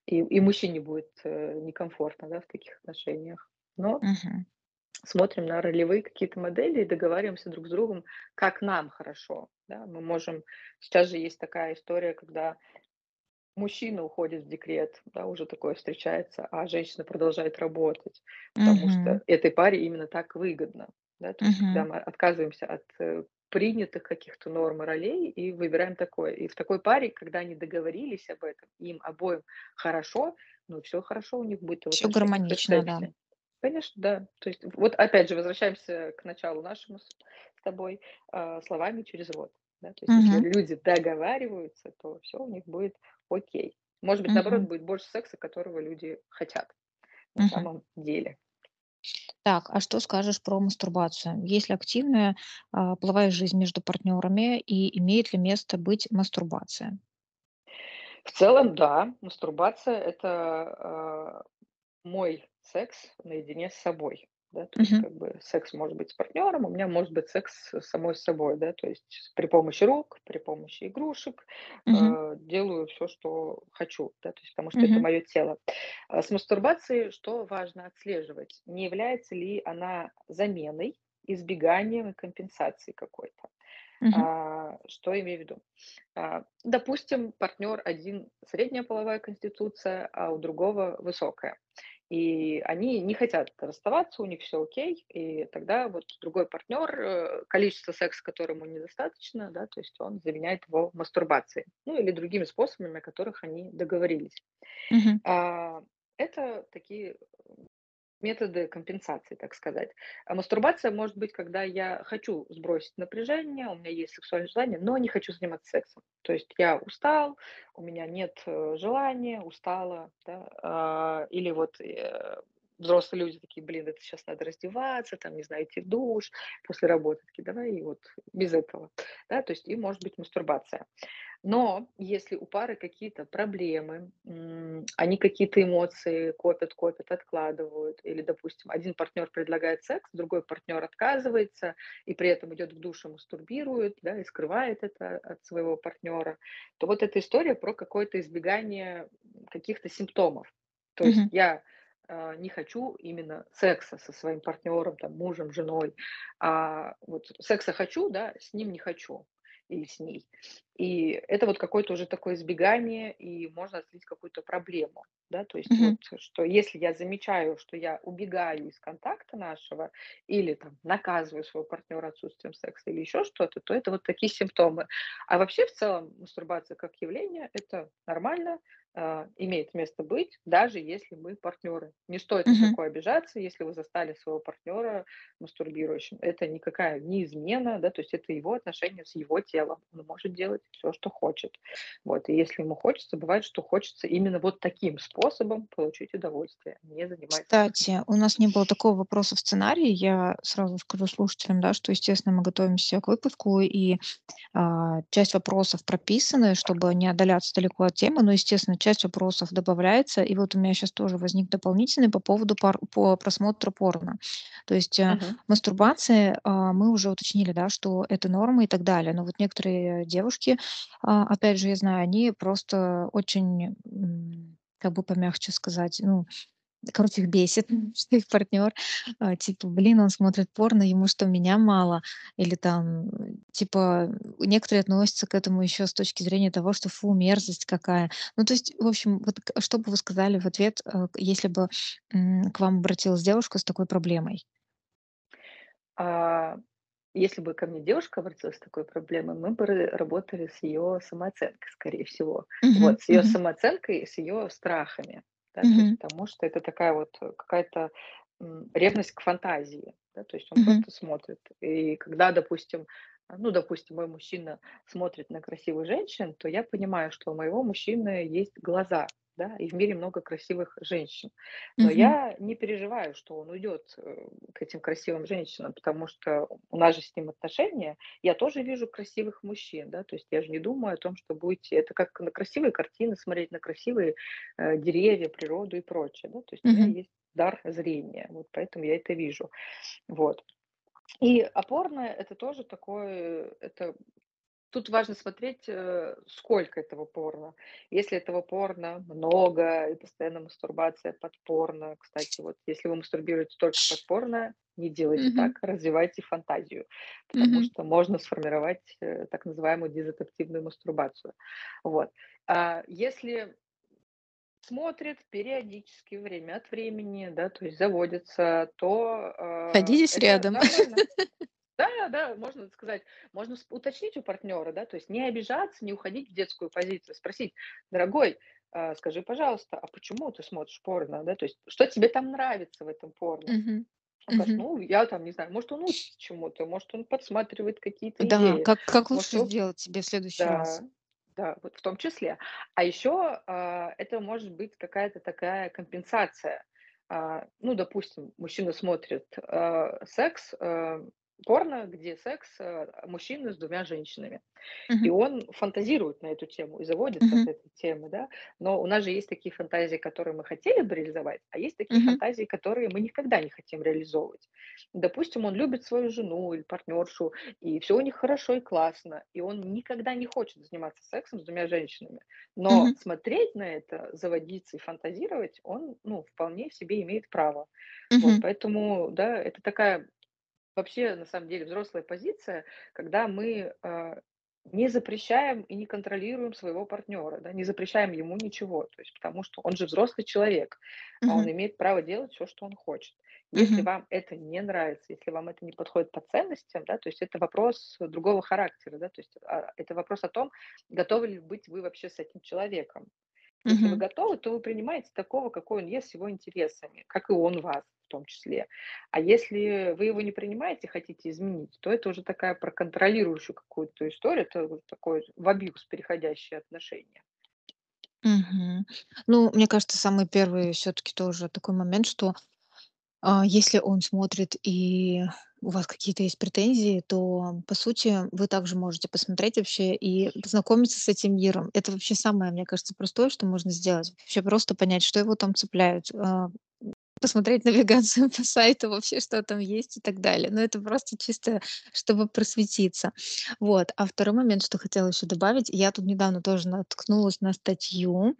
и, и мужчине будет э, некомфортно, да, в таких отношениях. Но
Мгм.
Смотрим на ролевые какие-то модели и договариваемся друг с другом, как нам хорошо, да. Мы можем сейчас же есть такая история, когда мужчина уходит в декрет, да, уже такое встречается, а женщина продолжает работать, потому
Мгм.
что этой паре именно так выгодно, да. То есть когда мы отказываемся от, э, принятых каких-то норм и ролей и выбираем такое. И в такой паре, когда они договорились об этом, им обоим хорошо, ну, все хорошо у них будет и в
Всё
отношениях, и в
гармонично, да.
Конечно, да. То есть вот опять же возвращаемся к началу нашему с с тобой, а, словами через рот, да. То есть если
Мгм.
люди договариваются, то все у них будет окей. Может быть, наоборот,
Мгм.
будет больше секса, которого люди хотят на
Мгм.
самом деле.
Так, а что скажешь про мастурбацию? Есть ли активная, а, половая жизнь между партнерами и имеет ли место быть мастурбация?
В целом, да, мастурбация- это, а, мой секс наедине с собой, да. То есть
Мгм.
как бы секс может быть с партнером, у меня может быть секс с самой собой, да. То есть с при помощи рук, при помощи игрушек,
Мгм.
э, делаю все, что хочу, да, то есть потому что это
Мгм.
мое тело. А с мастурбацией что важно отслеживать? Не является ли она заменой, избеганием и компенсацией какой-то?
Мгм.
А, что имею в виду? А, допустим, партнер один средняя половая конституция, а у другого высокая. И они не хотят расставаться, у них все окей, и тогда вот другой партнер, э, количество секса, которому недостаточно, да, то есть он заменяет его мастурбацией, ну или другими способами, о которых они договорились.
Мгм.
А, это такие Методы компенсации, так сказать. А мастурбация может быть, когда я хочу сбросить напряжение, у меня есть сексуальное желание, но не хочу заниматься сексом. То есть я устал, у меня нет э, желания, устала, да, а, или вот э, взрослые люди такие, блин, это сейчас надо раздеваться, там, не знаю, идти в душ после работы, такие, давай и вот без этого, да, то есть и может быть мастурбация. Но если у пары какие-то проблемы, они какие-то эмоции копят, копят, откладывают, или, допустим, один партнер предлагает секс, другой партнер отказывается, и при этом идет в душ и мастурбирует, да, и скрывает это от своего партнера, то вот эта история про какое-то избегание каких-то симптомов. То есть
Мгм.
я а, не хочу именно секса со своим партнером, там, мужем, женой, а вот секса хочу, да, с ним не хочу или с ней. И это вот какое-то уже такое избегание, и можно отследить какую-то проблему, да. То есть
Мгм.
вот, что если я замечаю, что я убегаю из контакта нашего или там наказываю своего партнера отсутствием секса или еще что-то, то это вот такие симптомы. А вообще в целом мастурбация как явление- это нормально, а, имеет место быть, даже если мы партнеры. Не стоит
Мгм.
какое обижаться, если вы застали своего партнера мастурбирующим. Это никакая не измена, да, то есть это его отношения с его телом. Он может делать все, что хочет. Вот, и если ему хочется, бывает, что хочется именно вот таким способом получить удовольствие, не занимаясь сексом.
Кстати, у нас не было такого вопроса в сценарии. Я сразу скажу слушателям, да, что, естественно, мы готовимся к выпуску, и а, часть вопросов прописаны, чтобы не отдаляться далеко от темы, но, естественно, часть вопросов добавляется. И вот у меня сейчас тоже возник дополнительный по поводу пар- по просмотру порно. То есть
Мгм.
мастурбация, а, мы уже уточнили, да, что это норма и так далее. Но вот некоторые девушки, а, опять же, я знаю, они просто очень, как бы помягче сказать, ну, Короче, их бесит, [LAUGHS] что их партнер, а, типа, блин, он смотрит порно, ему что, меня мало? Или там, типа, некоторые относятся к этому еще с точки зрения того, что фу, мерзость какая. Ну, то есть, в общем, вот что бы вы сказали в ответ, к- если бы к вам обратилась девушка с такой проблемой?
А, если бы ко мне девушка обратилась с такой проблемой, мы бы ра- работали с ее самооценкой, скорее всего.
Мгм,
Вот, с ее
мгм,
самооценкой, с ее страхами. Да, то есть потому что это такая вот э, какая-то ревность к фантазии. да, то есть он
Мгм.
просто смотрит. И когда, допустим, а, ну, допустим, мой мужчина смотрит на красивых женщин, то я понимаю, что у моего мужчины есть глаза, да, и в мире много красивых женщин. Но
Мгм.
я не переживаю, что он уйдет э, к этим красивым женщинам, потому что у нас же с ним отношения. Я тоже вижу красивых мужчин, да, то есть я же не думаю о том, что будете... Это как на красивые картины смотреть, на красивые э, деревья, природу и прочее, да, то есть у меня есть дар зрения, вот поэтому я это вижу. Вот. И опорное- это тоже такое, это тут важно смотреть, э, сколько этого порно. Если этого порно много и постоянно мастурбация под порно. Кстати, вот если вы мастурбируете только под порно, не делайте
Мгм.
так, развивайте фантазию, потому
Мгм.
что можно сформировать, э, так называемую дезадаптивную мастурбацию. Вот. А если смотрит периодически, время от времени, да, то есть заводится, то, э,
Садитесь
это
рядом. [LAUGHS]
нормально. Да, да, можно сказать, можно уточнить у партнера, да, то есть не обижаться, не уходить в детскую позицию, спросить: "Дорогой, а, скажи, пожалуйста, а почему ты смотришь порно?" Да, то есть что тебе там нравится в этом порно?
Мгм.
Он скажет. "Ну, я там не знаю, может, он учится чему-то, может, он подсматривает какие-то
Да,
идеи,
как как
может,
лучше
его"
сделать тебе в следующий раз?
Да, да, вот в том числе. А еще, а, это может быть какая-то такая компенсация. А, ну, допустим, мужчина смотрит, а, секс, а, порно, где секс, а, мужчины с двумя женщинами. И
Мгм.
он фантазирует на эту тему и заводится
Мгм.
от этой темы, да. Но у нас же есть такие фантазии, которые мы хотели бы реализовать, а есть такие
Мгм.
фантазии, которые мы никогда не хотим реализовывать. Допустим, он любит свою жену или партнершу, и все у них хорошо и классно, и он никогда не хочет заниматься сексом с двумя женщинами. Но
Мгм.
смотреть на это, заводиться и фантазировать он, ну, вполне в себе имеет право. Вот,
Мгм.
поэтому, да, это такая Вообще, на самом деле, взрослая позиция, когда мы, а, не запрещаем и не контролируем своего партнера, да, не запрещаем ему ничего. То есть потому что он же взрослый человек, а он имеет право делать все, что он хочет. Если
Мгм.
вам это не нравится, если вам это не подходит по ценностям, да, то есть это вопрос другого характера, да, то есть, а, это вопрос о том, готовы ли быть вы вообще с этим человеком. Если вы
Мгм.
готовы, то вы принимаете такого, какой он есть, с его интересами, как и он вас том числе. А если вы его не принимаете, хотите изменить, то это уже такая про контролирующую какую-то историю, это вот такой в абьюз переходящие отношения.
Мгм. Ну, мне кажется, самый первый все таки тоже такой момент, что, а, если он смотрит и у вас какие-то есть претензии, то, по сути, вы также можете посмотреть вообще и познакомиться с этим миром. Это вообще самое, мне кажется, простое, что можно сделать. Вообще просто понять, что его там цепляет, а, Посмотреть [LAUGHS] навигацию по сайту, вообще, что там есть и так далее. Но это просто чисто, чтобы просветиться. Вот. А второй момент, что хотела еще добавить. Я тут недавно тоже наткнулась на статью,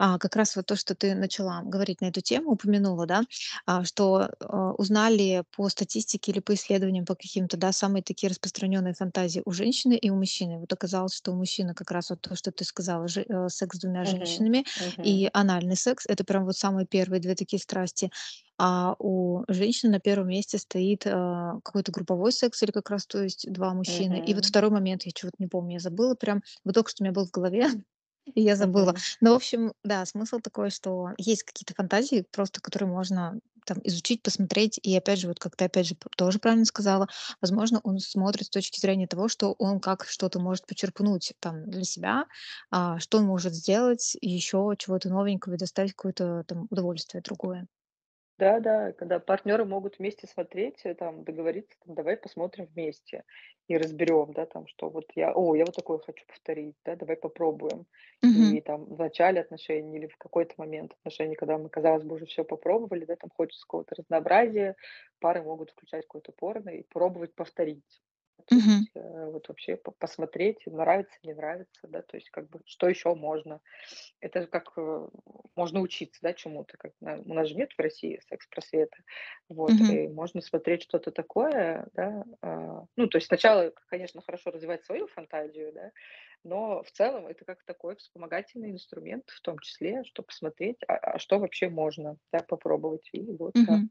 а, как раз вот то, что ты начала говорить на эту тему, упомянула, да, а, что а, узнали по статистике или по исследованиям, по каким-то, да, самые такие распространенные фантазии у женщины и у мужчины. Вот оказалось, что у мужчины как раз вот то, что ты сказала, же- э, секс с двумя
Мгм.
женщинами и
Мгм.
анальный секс, это прям вот самые первые две такие страсти. А у женщины на первом месте стоит а, какой-то групповой секс или как раз, то есть два мужчины. И вот второй момент, я чего-то не помню, я забыла прям, вот только что у меня был в голове, и я забыла. Ну, в общем, да, смысл такой, что есть какие-то фантазии, просто которые можно там изучить, посмотреть. И опять же, вот как ты опять же тоже правильно сказала, возможно, он смотрит с точки зрения того, что он как что-то может почерпнуть там для себя, а, что он может сделать, еще чего-то новенького, и доставить какое-то там удовольствие другое.
Да-да, когда партнеры могут вместе смотреть, э, там, договориться, там: "Давай посмотрим вместе и разберем", да, там, что вот я: "О, я вот такое хочу повторить", да, "Давай попробуем".
Мгм.
И там в начале отношений или в какой-то момент отношений, когда мы, казалось бы, уже всё попробовали, да, там хочется какого-то разнообразия, пары могут включать какое-то порно и пробовать повторить. То
Мгм.
есть, э, вот вообще по посмотреть, нравится, не нравится, да, то есть как бы что еще можно. Это как, э, можно учиться, да, чему-то, как на у нас же нет в России секс-просвета. Вот,
Мгм.
и можно смотреть что-то такое, да. А, ну, то есть сначала, конечно, хорошо развивать свою фантазию, да, но в целом это как такой вспомогательный инструмент, в том числе, чтобы посмотреть, а а что вообще можно, да, попробовать и вот, да,
Мгм.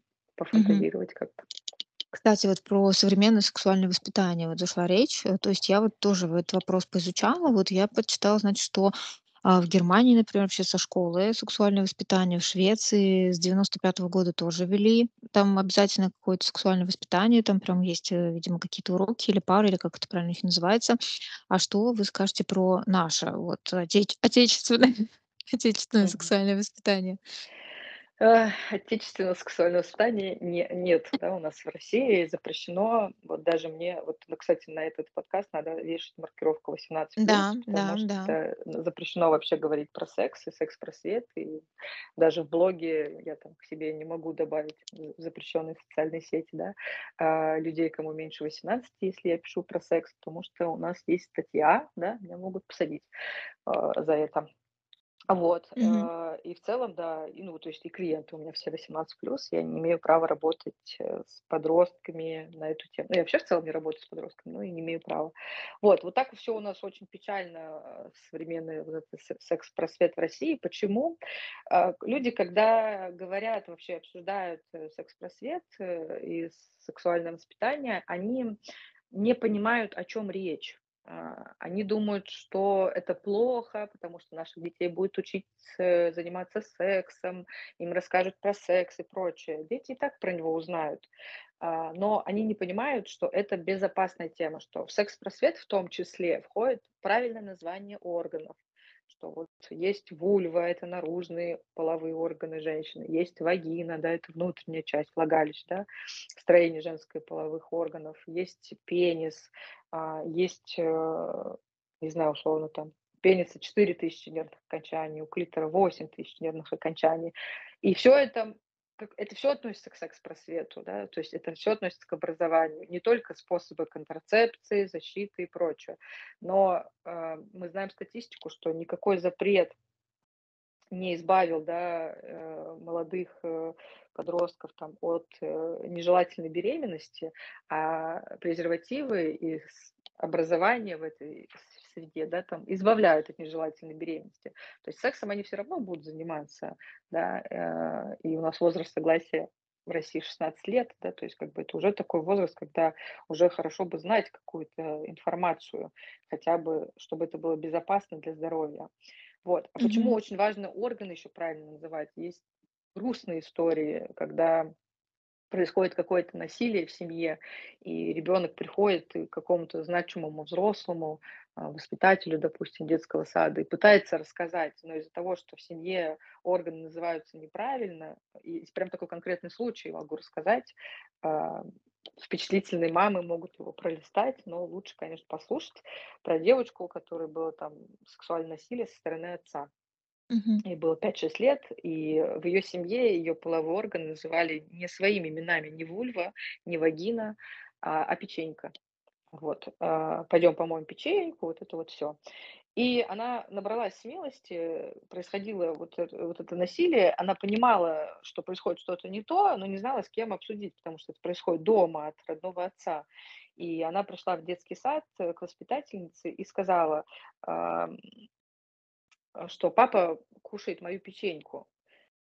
Мгм.
пофантазировать как-то.
Кстати, вот про современное сексуальное воспитание вот зашла речь. Э, То есть я вот тоже в этот вопрос поизучала. Вот я почитала, значит, что А в Германии, например, вообще со школы сексуальное воспитание, в Швеции с 95 года тоже ввели. Там обязательно какое-то сексуальное воспитание, там прям есть, э, видимо, какие-то уроки или пары, или как это правильно их называется. А что вы скажете про наше вот отеч отечественное [LAUGHS] отечественное
Мгм.
сексуальное воспитание?
Э, отечественного сексуального воспитания не нет, да, у нас в России запрещено. Вот даже мне, вот, ну, кстати, на этот подкаст надо вешать маркировку 18
Да,
плюс,
да,
потому
да.
что запрещено вообще говорить про секс и секс-просвет. И даже в блоге я там к себе не могу добавить запрещенные социальные сети, да, а, людей, кому меньше 18, если я пишу про секс, потому что у нас есть статья, да, меня могут посадить, а, за это. Вот,
Мгм.
э, и в целом, да, и, ну, то есть и клиенты у меня все 18 плюс, я не имею права работать, э, с подростками на эту тему. Ну, я вообще в целом не работаю с подростками, но и не имею права. Вот, вот так все у нас очень печально, э, современный вот секс-просвет в России. Почему? А, люди, когда говорят, вообще обсуждают, э, секс-просвет, и сексуальное воспитание, они не понимают, о чем речь. А, они думают, что это плохо, потому что наших детей будут учить, э, заниматься сексом, им расскажут про секс и прочее. Дети и так про него узнают. А, но они не понимают, что это безопасная тема, что в секс-просвет в том числе входит правильное название органов, что вот есть вульва- это наружные половые органы женщины, есть вагина, да, это внутренняя часть, влагалище, да, строение женских половых органов, есть пенис, а, есть, э, не знаю, условно там, пениса 4000 нервных окончаний, у клитора 8000 нервных окончаний. И все это, как это все относится к секс-просвету, да, то есть это все относится к образованию. Не только способы контрацепции, защиты и прочее. Но, э, мы знаем статистику, что никакой запрет не избавил, да, э, молодых, э, подростков там от, э, нежелательной беременности, а презервативы и образование в этой среде, да, там избавляют от нежелательной беременности. То есть сексом они все равно будут заниматься, да, э, и у нас возраст согласия в России 16 лет, да, то есть как бы это уже такой возраст, когда уже хорошо бы знать какую-то информацию, хотя бы чтобы это было безопасно для здоровья. Вот. А почему
Мгм.
очень важно органы еще правильно называть? Есть грустные истории, когда происходит какое-то насилие в семье, и ребенок приходит к какому-то значимому взрослому, а, воспитателю, допустим, детского сада и пытается рассказать, но из-за того, что в семье органы называются неправильно, и прям такой конкретный случай могу рассказать, а, впечатлительные мамы могут его пролистать, но лучше, конечно, послушать про девочку, у которой было там сексуальное насилие со стороны отца.
Мгм.
Ей было пять-шесть лет, и в ее семье ее половой орган называли не своими именами, не вульва, не вагина, а, а печенька. Вот, а, пойдем помоем печеньку, вот это вот все. И она набралась смелости, происходило вот вот это насилие, она понимала, что происходит что-то не то, но не знала, с кем обсудить, потому что это происходит дома от родного отца. И она пришла в детский сад э, к воспитательнице и сказала, что папа кушает мою печеньку.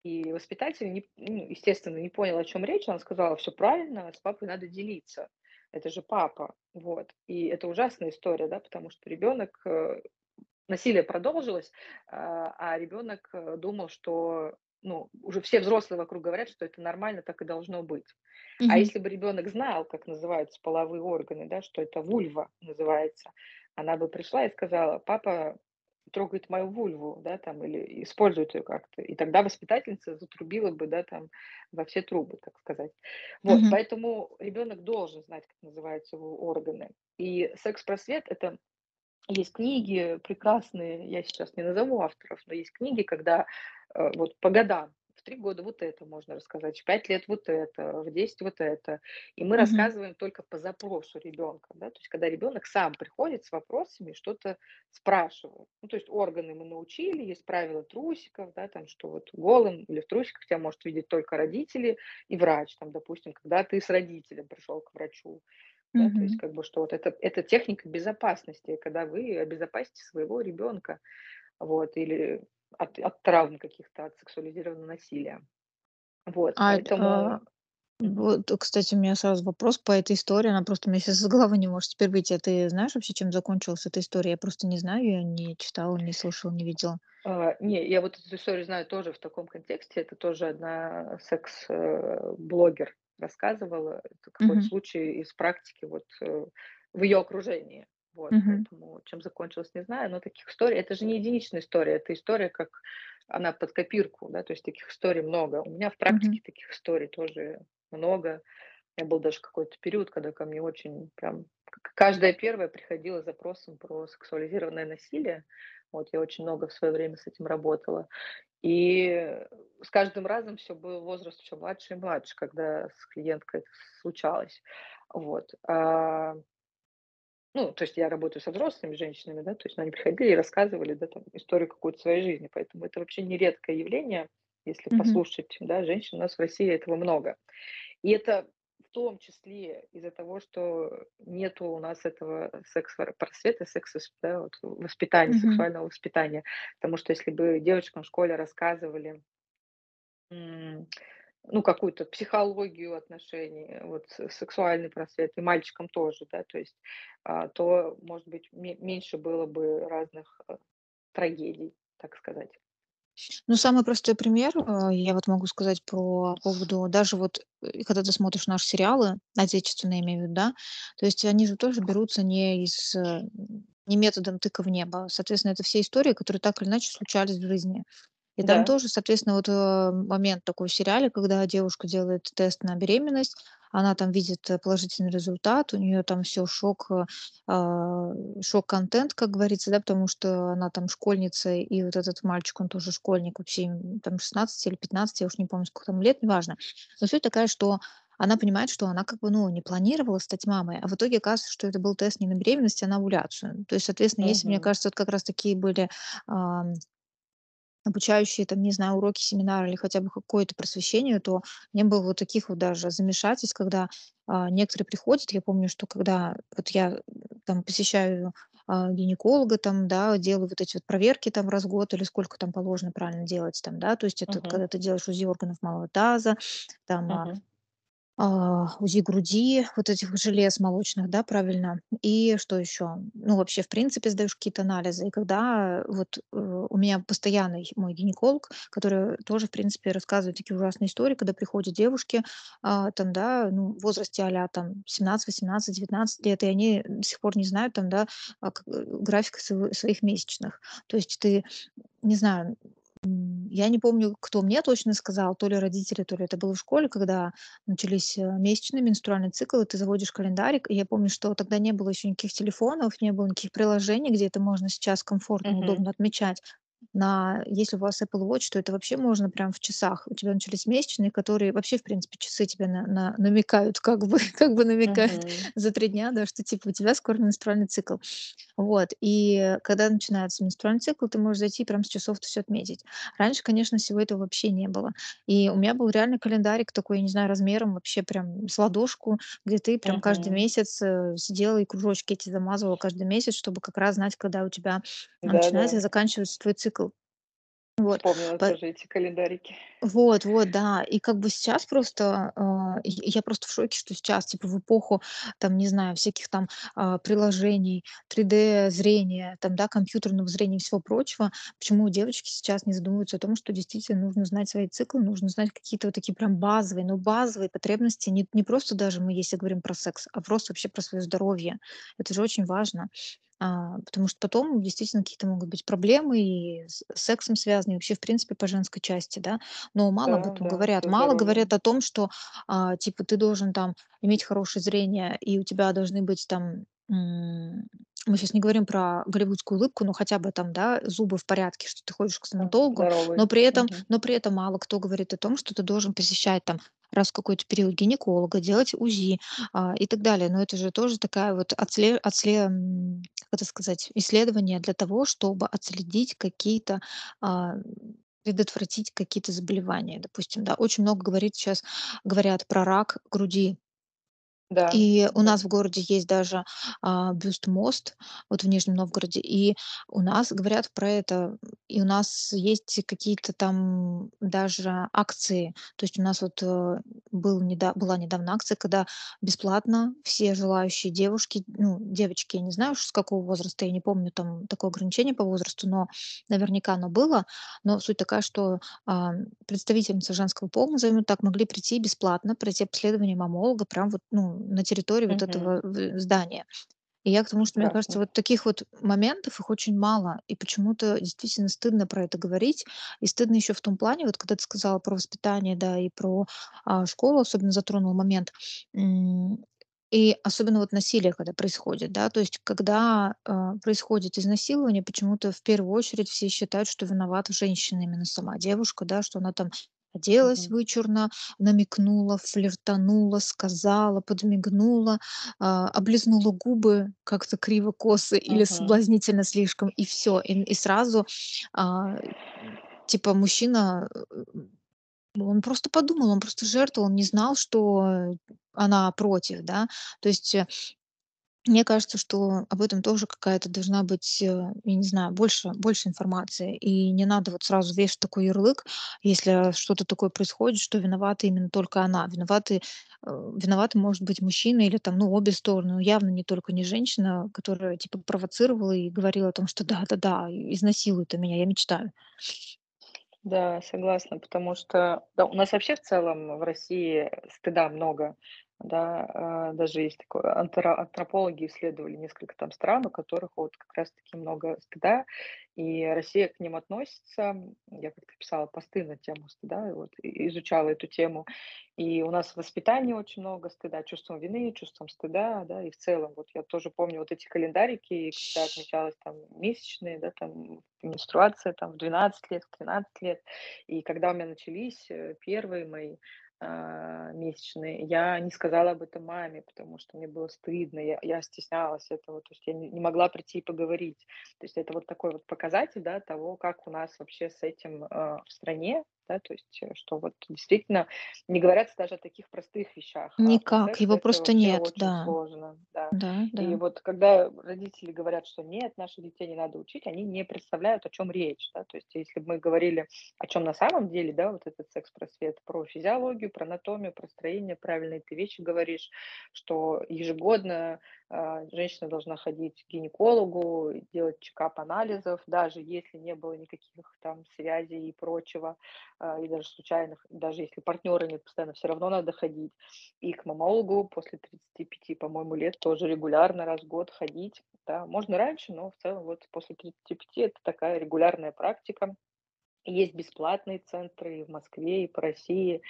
И воспитатель, не, ну, естественно, не понял, о чем речь. Она сказала, все правильно, с папой надо делиться. Это же папа. Вот. И это ужасная история, да, потому что ребенок, э, насилие продолжилось, а а ребенок э, думал, что ну, уже все взрослые вокруг говорят, что это нормально, так и должно быть. А
Мгм.
если бы ребенок знал, как называются половые органы, да, что это вульва называется, она бы пришла и сказала, папа трогает мою вульву, да, там, или использует ее как-то. И тогда воспитательница затрубила бы, да, там, во все трубы, так сказать. Вот,
Мгм.
поэтому ребенок должен знать, как называются его органы. И секс-просвет- это есть книги прекрасные, я сейчас не назову авторов, но есть книги, когда, э, вот по годам, 3 года вот это можно рассказать, в 5 лет вот это, в 10 вот это. И мы
Мгм.
рассказываем только по запросу ребенка, да, то есть когда ребенок сам приходит с вопросами, что-то спрашивает. Ну, то есть органы мы научили, есть правила трусиков, да, там, что вот голым или в трусиках тебя может видеть только родители и врач, там, допустим, когда ты с родителем пришел к врачу. Да, то есть как бы что вот это это техника безопасности, когда вы обезопасите своего ребенка, вот, или от от травм каких-то, от сексуализированного насилия. Вот,
А,
поэтому Мгм.
Вот, кстати, у меня сразу вопрос по этой истории. Она просто у меня щас из головы не может теперь выйти. А ты знаешь вообще, чем закончилась эта история? Я просто не знаю, я не читала, не слышала, не видела.
А, не, я вот эту историю знаю тоже в таком контексте. Это тоже одна секс, э, блогер рассказывала. Это какой-то
Мгм.
случай из практики вот, э, в её окружении. Вот,
Мгм.
поэтому чем закончилось, не знаю. Но таких историй это же не единичная история. Это история, как она под копирку, да, то есть таких историй много. У меня в практике таких историй тоже много. У меня был даже какой-то период, когда ко мне очень прям каждая первая приходила с запросом про сексуализированное насилие. Вот, я очень много в своё время с этим работала. И с каждым разом всё был возраст всё младше и младше, когда с клиенткой это случалось. Вот, а Ну, то есть я работаю со взрослыми женщинами, да, то есть они приходили и рассказывали, да, там историю какую-то своей жизни, поэтому это вообще не редкое явление. Если
Мгм.
послушать, да, женщин, у нас в России этого много. И это в том числе из-за того, что нету у нас этого секс-просвета, секс-вос да, вот воспитания,
Мгм.
сексуального воспитания. Потому что если бы девочкам в школе рассказывали ну, какую-то психологию отношений, вот сексуальный просвет, и мальчикам тоже, да, то есть, а, то, может быть, ме меньше было бы разных, э, трагедий, так сказать.
Ну, самый простой пример, э, я вот могу сказать про поводу даже вот, э, когда ты смотришь наши сериалы, отечественные, имею в виду, да, то есть они же тоже берутся не из не методом "тыка в небо". Соответственно, это все истории, которые так или иначе случались в жизни. И там
Да.
тоже, соответственно, вот, э, момент такой в сериале, когда девушка делает тест на беременность, она там видит, э, положительный результат, у неё там всё шок, э, а, шок-контент, как говорится, да, потому что она там школьница, и вот этот мальчик, он тоже школьник, вообще там 16 или 15, я уж не помню, сколько там лет, неважно. Но суть такая, что она понимает, что она как бы, ну, не планировала стать мамой, а в итоге оказывается, что это был тест не на беременность, а на овуляцию. То есть, соответственно, если, мне кажется, вот как раз такие были, обучающие, там, не знаю, уроки, семинары или хотя бы какое-то просвещение, то не было вот таких вот даже замешательств, когда, а, некоторые приходят. Я помню, что когда вот я там посещаю, а, гинеколога, там, да, делаю вот эти вот проверки там раз в год или сколько там положено правильно делать там, да, то есть это
Мгм.
когда ты делаешь УЗИ органов малого таза, там, а, УЗИ груди, вот этих желез молочных, да, правильно. И что ещё? Ну, вообще, в принципе, сдаёшь какие-то анализы. И когда вот, э, у меня постоянный мой гинеколог, который тоже, в принципе, рассказывает такие ужасные истории, когда приходят девушки, а, там, да, ну, в возрасте а-ля там 17-18-19 лет, и они до сих пор не знают там, да, а, к графика св своих месячных. То есть ты, не знаю, я не помню, кто мне точно сказал, то ли родители, то ли это было в школе, когда начались, э, месячные, менструальный цикл, и ты заводишь календарик. И я помню, что тогда не было ещё никаких телефонов, не было никаких приложений, где это можно сейчас комфортно,
Мгм.
удобно отмечать. На если у вас Apple Watch, то это вообще можно прям в часах. У тебя начались месячные, которые вообще, в принципе, часы тебе на на намекают, как бы [LAUGHS] как бы намекают
Мгм.
за 3 дня, да, что типа у тебя скоро менструальный цикл. Вот, и когда начинается менструальный цикл, ты можешь зайти и прям с часов всё отметить. Раньше, конечно, всего этого вообще не было. И у меня был реально календарик такой, я не знаю, размером вообще прям с ладошку, где ты прям каждый
Мгм.
месяц, э, сидела и кружочки эти замазывала каждый месяц, чтобы как раз знать, когда у тебя начинается и
Да-да.
заканчивается твой цикл. Вот,
Вспомнила
по
тоже эти календарики.
Вот вот, да. И как бы сейчас просто, а, я просто в шоке, что сейчас, типа, в эпоху, там, не знаю, всяких там, а, приложений, 3D-зрения, там, да, компьютерного зрения и всего прочего, почему девочки сейчас не задумываются о том, что действительно нужно знать свои циклы, нужно знать какие-то вот такие прям базовые, но базовые потребности. Не не просто даже мы, если говорим про секс, а просто вообще про своё здоровье. Это же очень важно. А, потому что потом действительно какие-то могут быть проблемы и с сексом связанные, и вообще, в принципе, по женской части, да. Но мало об
Да,
этом
да,
говорят.
со
Мало говорят о том, что, а, типа, ты должен там иметь хорошее зрение, и у тебя должны быть там, м, мы щас не говорим про голливудскую улыбку, но хотя бы там, да, зубы в порядке, что ты ходишь к стоматологу, но
здоровый.
при этом
Мгм.
но при этом мало кто говорит о том, что ты должен посещать там раз в какой-то период гинеколога, делать УЗИ, а, и так далее. Но это же тоже такая вот отсле отсле м, как это сказать, исследование для того, чтобы отследить какие-то, а, предотвратить какие-то заболевания. Допустим, да, очень много говорит щас говорят про рак груди.
Да,
И у
да.
нас в городе есть даже, а, бюст-мост, вот в Нижнем Новгороде, и у нас говорят про это, и у нас есть какие-то там даже акции. То есть у нас вот, э был неда была недавно акция, когда бесплатно все желающие девушки, ну, девочки, я не знаю с какого возраста, я не помню там такое ограничение по возрасту, но наверняка оно было. Но суть такая, что, а, представительницы женского пола, назовем так, могли прийти бесплатно, пройти обследование маммолога прям вот, ну, на территории вот этого здания. И я к тому, что мне кажется, вот таких вот моментов, их очень мало, и почему-то действительно стыдно про это говорить. И стыдно еще в том плане, вот когда ты сказала про воспитание, да, и про, а, школу, особенно затронул момент, и особенно вот насилие, когда происходит, да, то есть когда, а, происходит изнасилование, почему-то в первую очередь все считают, что виновата женщина, именно сама девушка, да, что она там оделась
Мгм.
вычурно, намекнула, флиртанула, сказала, подмигнула, а, облизнула губы как-то криво-косо или
Мгм.
соблазнительно слишком, и всё. И и сразу, м, типа мужчина, э, он просто подумал, он просто жертва, он не знал, что она против, да. То есть, э, мне кажется, что об этом тоже какая-то должна быть, э, я не знаю, больше больше информации. И не надо вот сразу вешать такой ярлык, если что-то такое происходит, что виновата именно только она. Виноваты, э, виноваты, может быть, мужчина или там, ну, обе стороны, но явно не только не женщина, которая типа провоцировала и говорила о том, что да-да-да, изнасилуй ты меня, я мечтаю.
Да, согласна, потому что, да, у нас вообще в целом в России стыда много, да. А, даже есть такое, антро антропологи исследовали несколько там стран, у которых вот как раз таки много стыда, и Россия к ним относится. Я как-то писала посты на тему стыда, вот изучала эту тему. И у нас в воспитании очень много стыда, чувством вины, чувством стыда, да. И в целом, вот я тоже помню вот эти календарики, когда отмечалось там месячные, да, там менструация там в 12 лет, в 13 лет. И когда у меня начались, э, первые мои, а, месячные, я не сказала об этом маме, потому что мне было стыдно, я я стеснялась этого, то есть я не не могла прийти и поговорить. То есть это вот такой вот показатель, да, того, как у нас вообще с этим, а, в стране, да, то есть, э, что вот действительно не говорят даже о таких простых вещах, а
Никак,
секс
его просто нет, да.
сложно, да.
Да,
И
да.
вот когда родители говорят, что нет, наших детей не надо учить, они не представляют, о чём речь, да. То есть если б мы говорили, о чём на самом деле, да, вот этот секс-просвет, про физиологию, про анатомию, про строение, правильные ты вещи говоришь, что ежегодно, а, женщина должна ходить к гинекологу, делать чекап анализов, даже если не было никаких там связей и прочего, а, и даже случайных, даже если партнёра нет постоянно, всё равно надо ходить. И к маммологу после 35, по-моему, лет тоже регулярно, раз в год ходить. Да, можно раньше, но в целом вот после 35 это такая регулярная практика. Есть бесплатные центры и в Москве, и по России.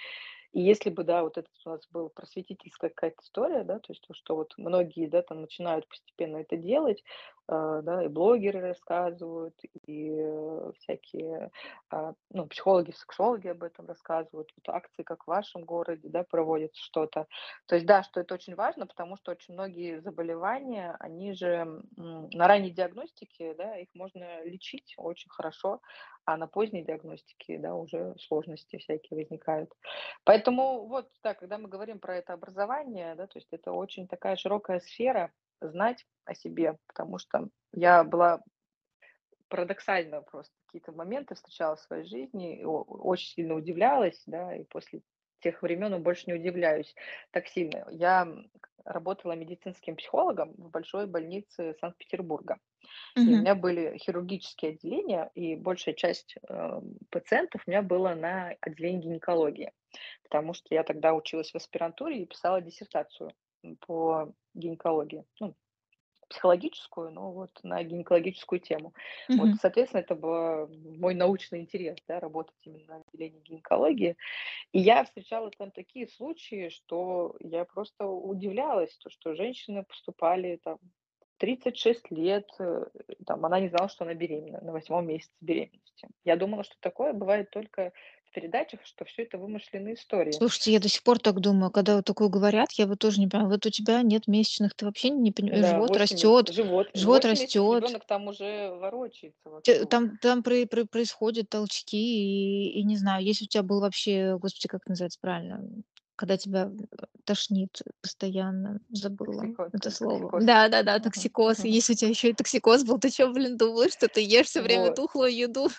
И если бы, да, вот этот у нас был просветительская какая-то история, да, то есть то, что вот многие, да, там начинают постепенно это делать, да, и блогеры рассказывают, и, э, всякие, а, ну, психологи, сексологи об этом рассказывают, вот акции, как в вашем городе, да, проводят что-то. То есть да, что это очень важно, потому что очень многие заболевания, они же, на ранней диагностике, да, их можно лечить очень хорошо, а на поздней диагностике, да, уже сложности всякие возникают. Поэтому вот, да, когда мы говорим про это образование, да, то есть это очень такая широкая сфера- знать о себе, потому что я была парадоксально просто какие-то моменты встречала в своей жизни и очень сильно удивлялась, да, и после тех времен и больше не удивляюсь так сильно. Я, работала медицинским психологом в большой больнице Санкт-Петербурга. И у меня были хирургические отделения, и большая часть, э, пациентов у меня было на отделении гинекологии, потому что я тогда училась в аспирантуре и писала диссертацию, по гинекологии, ну, психологическую, но вот на гинекологическую тему. Вот,
Мгм.
соответственно, это был мой научный интерес, да, работать именно на отделении гинекологии. И я встречала там такие случаи, что я просто удивлялась, то, что женщины поступали там в 36 лет, э, там она не знала, что она беременна на 8 месяце беременности. Я думала, что такое бывает только передачах, что всё это вымышленные истории.
Слушайте, я до сих пор так думаю, когда вот такое говорят, я вот тоже не понимаю: вот у тебя нет месячных, ты вообще не пони
Да,
живот
8 месяцев.
растёт,
Живот
живот
8 месяцев
растёт.
ребёнок там уже ворочается вовсю.
там там про про происходят толчки, и и не знаю, если у тя был вообще, господи, как называется правильно, когда тебя, тошнит постоянно, забыла
Токсико
это
то
слово.
токсикоз.
Да-да-да,
Мгм,
токсикоз.
мгм.
Если у тя ещё и токсикоз был, ты чё, блин, думала, что ты ешь всё время
Вот.
тухлую еду?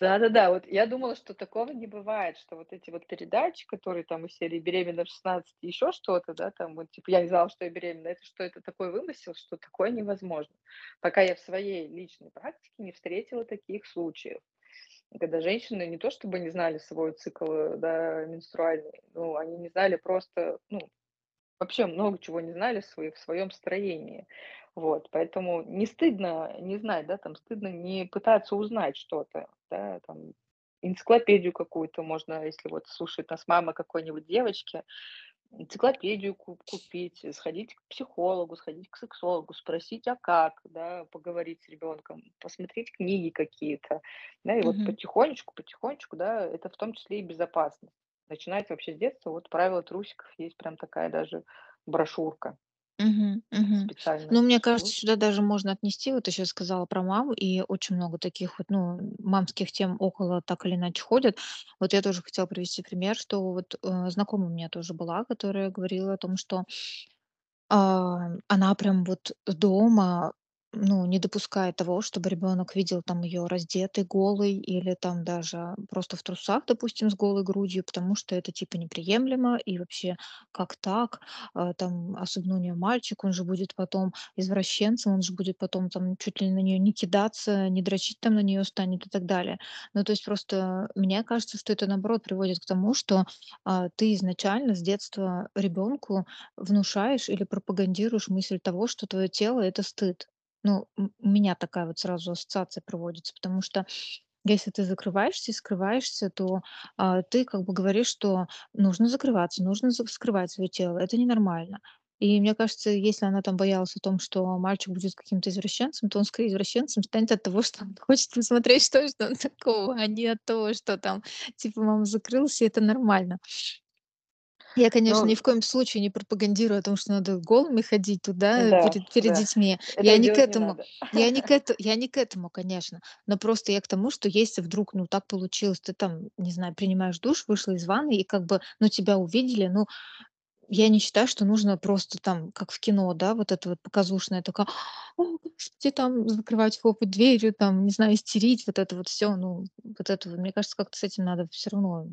Да-да-да, вот я думала, что такого не бывает, что вот эти вот передачи, которые там из серии "Беременна в 16", еще что-то, да, там вот типа "Я не знала, что я беременна", это что, это такой вымысел, что такое невозможно. Пока я в своей личной практике не встретила таких случаев, когда женщины не то чтобы не знали свой цикл, э, да, менструальный, ну, они не знали просто, ну, вообще много чего не знали свои в своем строении. Вот, поэтому не стыдно не знать, да, там стыдно не пытаться узнать что-то, да, там энциклопедию какую-то можно, если вот слушает нас мама какой-нибудь девочки, энциклопедию ку купить, сходить к психологу, сходить к сексологу, спросить, а как, да, поговорить с ребенком, посмотреть книги какие-то. Да, и вот
Мгм.
потихонечку, потихонечку, да, это в том числе и безопасность. Начинать вообще с детства. Вот "Правила трусиков", есть прям такая даже брошюрка
Мгм, мгм. Ну,
специальная.
мне кажется,
Вот.
сюда даже можно отнести, вот ты щас сказала про маму, и очень много таких вот, ну, мамских тем около так или иначе ходят. Вот я тоже хотела привести пример, что вот, э, знакомая у меня тоже была, которая говорила о том, что А, она прям вот дома, ну, не допускает того, чтобы ребенок видел там ее раздетой, голой или там даже просто в трусах, допустим, с голой грудью, потому что это типа неприемлемо и вообще как так? А, там, особенно у нее мальчик, он же будет потом извращенцем, он же будет потом там чуть ли на нее не кидаться, не дрочить там на нее станет и так далее. Ну, то есть просто мне кажется, что это наоборот приводит к тому, что а, ты изначально с детства ребенку внушаешь или пропагандируешь мысль того, что твое тело- это стыд. Ну, у меня такая вот сразу ассоциация проводится, потому что если ты закрываешься и скрываешься, то, а, ты как бы говоришь, что нужно закрываться, нужно скрывать свое тело. Это ненормально. И мне кажется, если она там боялась о том, что мальчик будет каким-то извращенцем, то он скорее извращенцем станет от того, [LAUGHS] что он хочет посмотреть, что же там [LAUGHS] такого, а не от того, что там типа мама закрылась, и это нормально. Я, конечно, ни
Ну
в коем случае не пропагандирую о том, что надо голыми ходить туда
да,
перед перед
да,
детьми. Я
этого
не к
не
этому.
надо.
Я не к [LAUGHS] эт я не к этому, конечно. Но просто я к тому, что если вдруг, ну, так получилось, ты там, не знаю, принимаешь душ, вышла из ванны, и как бы, ну, тебя увидели, ну, я не считаю, что нужно просто там, как в кино, да, вот это вот показушная такая: "О, господи", там закрывать, хлопать дверью, там, не знаю, истерить, вот это вот все, Ну, вот это мне кажется, как-то с этим надо все равно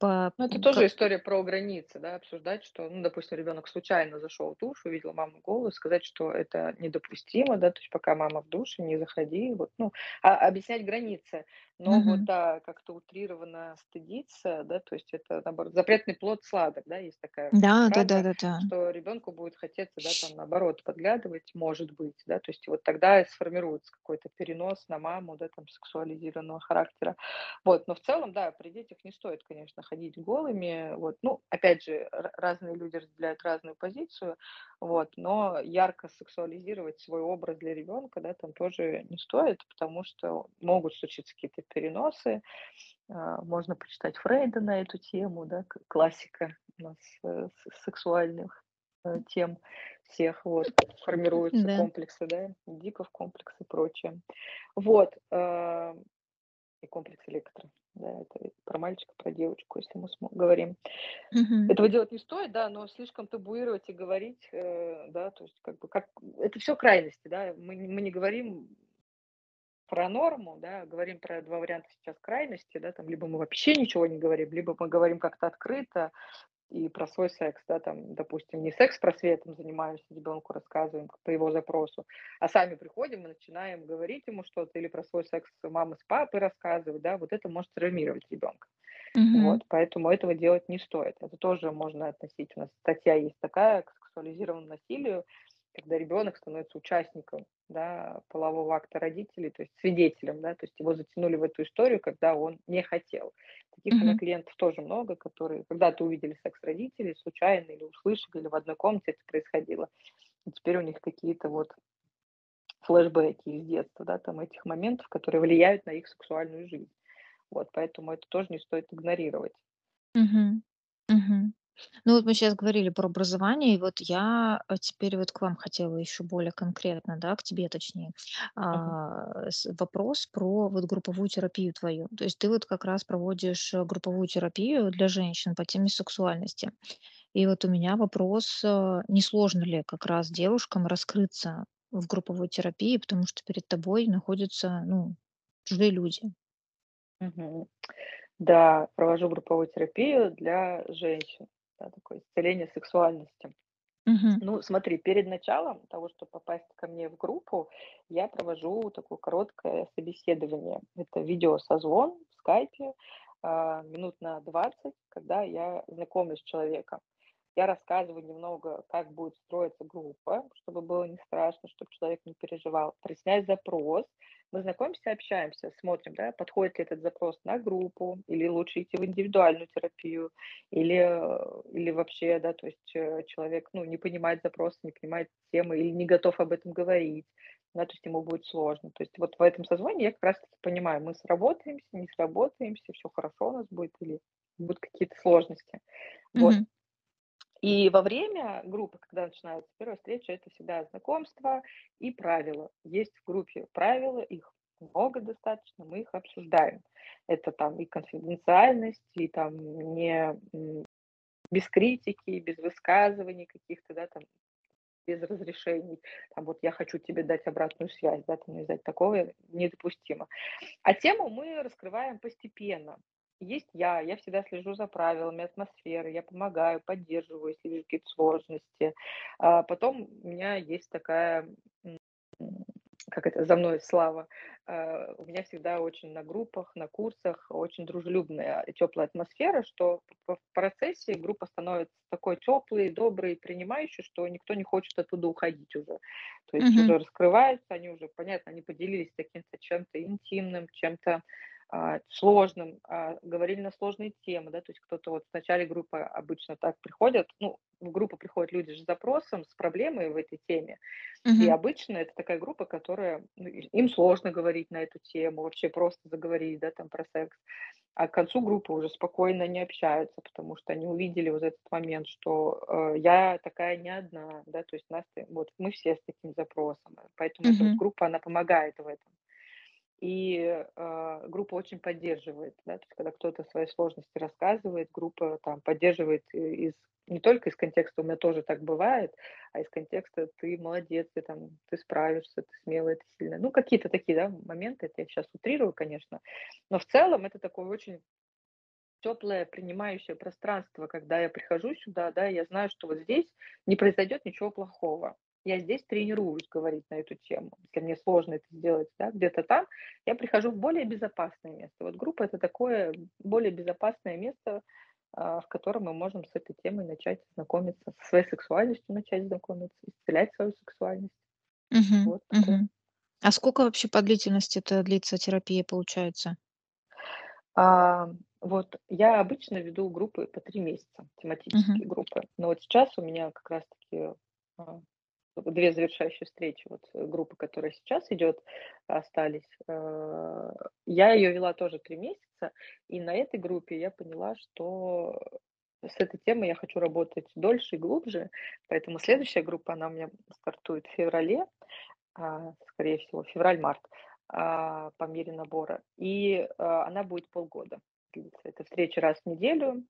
по
Ну, это тоже история про границы, да, обсуждать, что, ну, допустим, ребенок случайно зашел в душ, увидел маму голую, сказать, что это недопустимо, да, то есть пока мама в душе, не заходи, вот, ну, а, объяснять границы. Но вот,
Мгм.
да, как-то утрированно стыдиться, да, то есть это, наоборот, запретный плод сладок, да, есть такая
Да,
фраза,
да-да-да-да.
что ребенку будет хотеться, да, там, наоборот, подглядывать, может быть, да, то есть вот тогда сформируется какой-то перенос на маму, да, там, сексуализированного характера. Вот, но в целом, да, при детях не стоит, конечно, ходить голыми. Вот, ну, опять же, разные люди разделяют разную позицию, вот, но ярко сексуализировать свой образ для ребенка, да, там тоже не стоит, потому что могут случиться какие-то переносы. А, Можно почитать Фрейда на эту тему, да, классика у нас э, сексуальных э, тем всех, вот, формируются
Да.
комплексы, да, Дипов комплекс и прочее. Вот, а, и комплекс электро. Да, это про мальчика, про девочку, если мы говорим.
Мгм.
Этого делать не стоит, да, но слишком табуировать и говорить, э, да, то есть как бы как это все крайности, да. Мы мы не говорим про норму, да, говорим про 2 варианта сейчас крайности, да, там либо мы вообще ничего не говорим, либо мы говорим как-то открыто, и про свой секс, да, там, допустим, не секс-просветом занимаемся, ребенку рассказываем по его запросу, а сами приходим и начинаем говорить ему что-то или про свой секс мамы с папой рассказывать, да, вот это может травмировать ребенка.
Мгм.
Вот, поэтому этого делать не стоит. Это тоже можно относить. У нас статья есть такая к сексуализированному насилию, когда ребенок становится участником да, полового акта родителей, то есть свидетелем, да, то есть его затянули в эту историю, когда он не хотел. Таких
Мгм.
клиентов тоже много, которые когда-то увидели секс родителей случайно или услышали, или в одной комнате это происходило. И теперь у них какие-то вот флешбеки из детства, да, там этих моментов, которые влияют на их сексуальную жизнь. Вот, поэтому это тоже не стоит игнорировать.
Мгм. Мгм. Ну, вот мы сейчас говорили про образование, и вот я, э, теперь вот к вам хотела еще более конкретно, да, к тебе точнее,
Мгм.
а, с вопрос про вот групповую терапию твою. То есть ты вот как раз проводишь, э, групповую терапию для женщин по теме сексуальности. И вот у меня вопрос, э, не сложно ли как раз девушкам раскрыться в групповой терапии, потому что перед тобой находятся, ну, чужие люди?
Мгм. Да, провожу групповую терапию для женщин, да, такое исцеление сексуальности.
Мгм.
Ну, смотри, перед началом того, чтобы попасть ко мне в группу, я провожу такое короткое собеседование. Это видеосозвон в скайпе, а, минут на 20, когда я знакомлюсь с человеком. Я рассказываю немного, как будет строиться группа, чтобы было не страшно, чтобы человек не переживал. Проясняю запрос. Мы знакомимся, общаемся, смотрим, да, подходит ли этот запрос на группу, или лучше идти в индивидуальную терапию, или, э, или вообще, да, то есть э, человек, ну, не понимает запрос, не понимает темы, или не готов об этом говорить, да, то есть ему будет сложно. То есть вот в этом созвоне я как раз-таки понимаю, мы сработаемся, не сработаемся, все хорошо у нас будет, или будут какие-то сложности. Вот. И во время группы, когда начинается первая встреча, это всегда знакомство и правила. Есть в группе правила, их много достаточно, мы их обсуждаем. Это там и конфиденциальность, и там не без критики, без высказываний каких-то, да, там без разрешений. Там вот я хочу тебе дать обратную связь, да, там нельзя такого недопустимо. А тему мы раскрываем постепенно. Есть я, я всегда слежу за правилами атмосферы, я помогаю, поддерживаю, если вижу какие-то сложности. А потом у меня есть такая, как это, за мной слава. А, У меня всегда очень на группах, на курсах очень дружелюбная теплая атмосфера, что в процессе группа становится такой теплой, доброй, принимающей, что никто не хочет оттуда уходить уже. То есть
Мгм.
уже раскрываются, они уже, понятно, они поделились каким-то чем-то интимным, чем-то сложным, а, говорили на сложные темы, да, то есть кто-то вот в начале группы обычно так приходят, ну, в группу приходят люди с запросом, с проблемой в этой теме, и
Мгм.
обычно это такая группа, которая, ну, и- им сложно говорить на эту тему, вообще просто заговорить, да, там про секс, а к концу группы уже спокойно не общаются, потому что они увидели вот этот момент, что э, я такая не одна, да, то есть нас, вот мы все с таким запросом, поэтому эта вот
Мгм.
группа, она помогает в этом. И, а, группа очень поддерживает, да, то есть когда кто-то свои сложности рассказывает, группа там поддерживает и из не только из контекста "у меня тоже так бывает", а из контекста "ты молодец, ты там, ты справишься, ты смелая, ты сильная". Ну, какие-то такие, да, моменты. Это я сейчас утрирую, конечно, но в целом это такое очень теплое принимающее пространство, когда я прихожу сюда, да, я знаю, что вот здесь не произойдет ничего плохого. Я здесь тренируюсь говорить на эту тему. Если мне сложно это сделать, да, где-то там, я прихожу в более безопасное место. Вот группа это такое более безопасное место, а, в котором мы можем с этой темой начать знакомиться, со своей сексуальностью начать знакомиться, исцелять свою сексуальность.
Мгм.
Вот такое.
Мгм. А сколько вообще по длительности это длится терапия, получается?
А, вот я обычно веду группы по 3 месяца, тематические группы. Но вот сейчас у меня как раз 2 завершающие встречи, вот, э, группы, которая сейчас идет, остались. Э, я ее вела тоже 3 месяца, и на этой группе я поняла, что с этой темой я хочу работать дольше и глубже, поэтому следующая группа, она у меня стартует в феврале а, скорее всего, февраль-март, а, по мере набора. И, а, она будет полгода. Это встреча раз в неделю,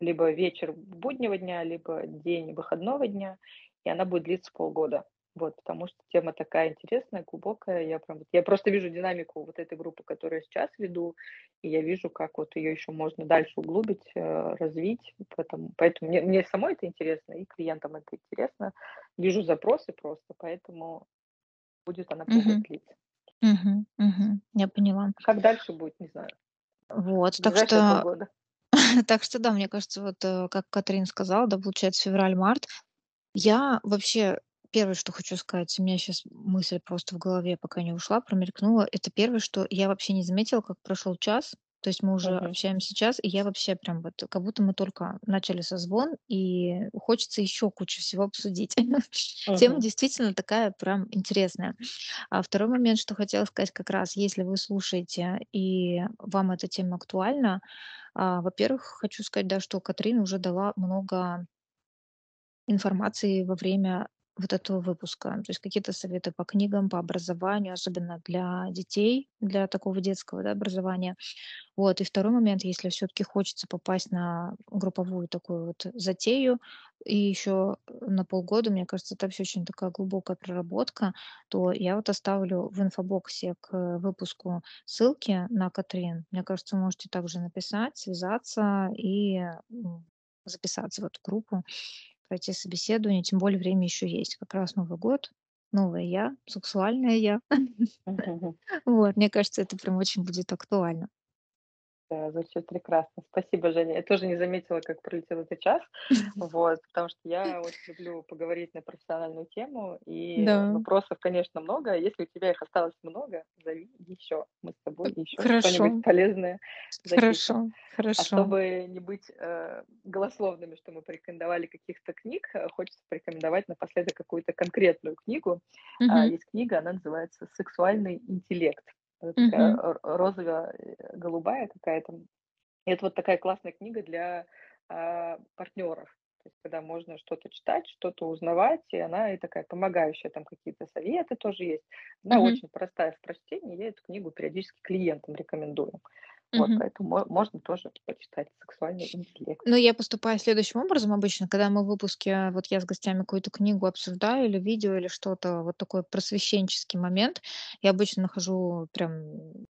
либо вечер буднего дня, либо день выходного дня, и она будет длиться полгода. Вот, потому что тема такая интересная, глубокая. Я прям я просто вижу динамику вот этой группы, которую я сейчас веду, и я вижу, как вот ее еще можно дальше углубить, э, развить. Поэтому поэтому мне мне самой это интересно, и клиентам это интересно. Вижу запросы просто, поэтому будет она полгода
Мгм.
длиться.
Мгм. Мгм. Я поняла.
А как дальше будет, не знаю.
Вот, так что
полгода. [LAUGHS]
так что да, мне кажется, вот, э, как Катрин сказала, да, получается февраль-март. Я вообще первое, что хочу сказать, у меня сейчас мысль просто в голове пока не ушла, промелькнула. Это первое, что я вообще не заметила, как прошел час. То есть мы уже
Мгм.
общаемся час, и я вообще прям вот как будто мы только начали созвон, и хочется еще кучу всего обсудить. [LAUGHS] Тема
Мгм.
действительно такая прям интересная. А второй момент, что хотела сказать как раз, если вы слушаете и вам эта тема актуальна, а, во-первых, хочу сказать, да, что Катрин уже дала много информации во время вот этого выпуска. То есть какие-то советы по книгам, по образованию, особенно для детей, для такого детского, да, образования. Вот. И второй момент, если всё-таки хочется попасть на групповую такую вот затею и еще на полгода, мне кажется, это всё очень такая глубокая проработка, то я вот оставлю в инфобоксе к выпуску ссылки на Катрин. Мне кажется, вы можете также написать, связаться и, записаться в эту группу, пройти собеседование. Тем более время еще есть. Как раз Новый год, новое я, сексуальное я. [LAUGHS] Вот, мне кажется, это прям очень будет актуально.
Звучит прекрасно. Спасибо, Женя. Я тоже не заметила, как пролетел этот час. [LAUGHS] Вот, потому что я очень люблю поговорить на профессиональную тему, и
Да.
вопросов, конечно, много. Если у тебя их осталось много, зови еще. Мы с тобой еще что-нибудь полезное запишем.
Хорошо,
А
хорошо.
чтобы не быть, э, голословными, что мы порекомендовали каких-то книг, э, хочется порекомендовать напоследок какую-то конкретную книгу. А,
Мгм.
есть книга, она называется "Сексуальный интеллект". Такая ро розово-голубая какая-то. И это вот такая классная книга для, а, партнеров. То есть когда можно что-то читать, что-то узнавать, и она и такая помогающая, там какие-то советы тоже есть. Она
Мгм.
очень простая в прочтении. Я эту книгу периодически клиентам рекомендую. Вот,
Мгм.
поэтому мо можно тоже почитать "Сексуальный интеллект".
Ну, я поступаю следующим образом обычно, когда мы в выпуске, вот я с гостями какую-то книгу обсуждаю или видео, или что-то, вот такой просвещенческий момент. Я обычно нахожу прям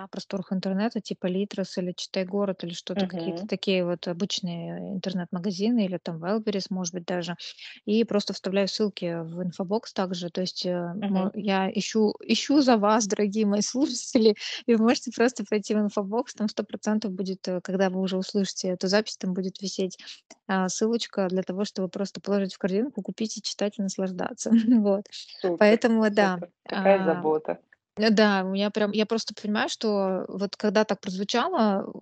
на просторах интернета типа Литрес или Читай город, или что-то, какие-то
Мгм.
такие вот обычные интернет-магазины или там Wildberries, может быть, даже. И просто вставляю ссылки в инфобокс также. То есть,
Мгм.
я ищу ищу за вас, дорогие мои [LAUGHS] слушатели, и вы можете просто пройти в инфобокс. Там 100 % будет, э, когда вы уже услышите эту запись, там будет висеть, а, ссылочка для того, чтобы просто положить в корзинку, купить и читать, и наслаждаться. [LAUGHS] Вот.
Супер,
Поэтому да,
супер. Какая
а,
забота.
Э, да, у меня прям я просто понимаю, что вот когда так прозвучало,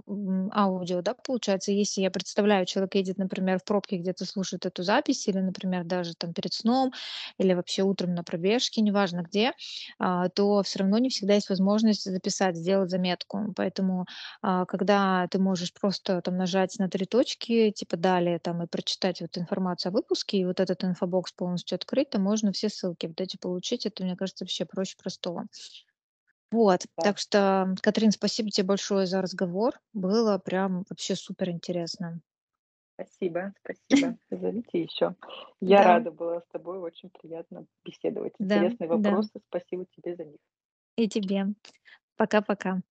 аудио, да, получается, если я представляю, человек едет, например, в пробке, где-то слушает эту запись или, например, даже там перед сном, или вообще утром на пробежке, неважно где, а, то всё равно не всегда есть возможность записать, сделать заметку. Поэтому, а, когда ты можешь просто там нажать на 3 точки, типа "Далее" там и прочитать вот информацию о выпуске, и вот этот инфобокс полностью открыть, то можно все ссылки вот эти получить. Это, мне кажется, вообще проще простого. Вот,
Да.
так что, Катрин, спасибо тебе большое за разговор. Было прям вообще супер интересно.
Спасибо, [LAUGHS] спасибо. Зовите еще. Я
Да,
рада была с тобой, очень приятно беседовать. Интересные
да.
вопросы, спасибо тебе за них.
И тебе. Пока-пока.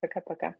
Пока-пока.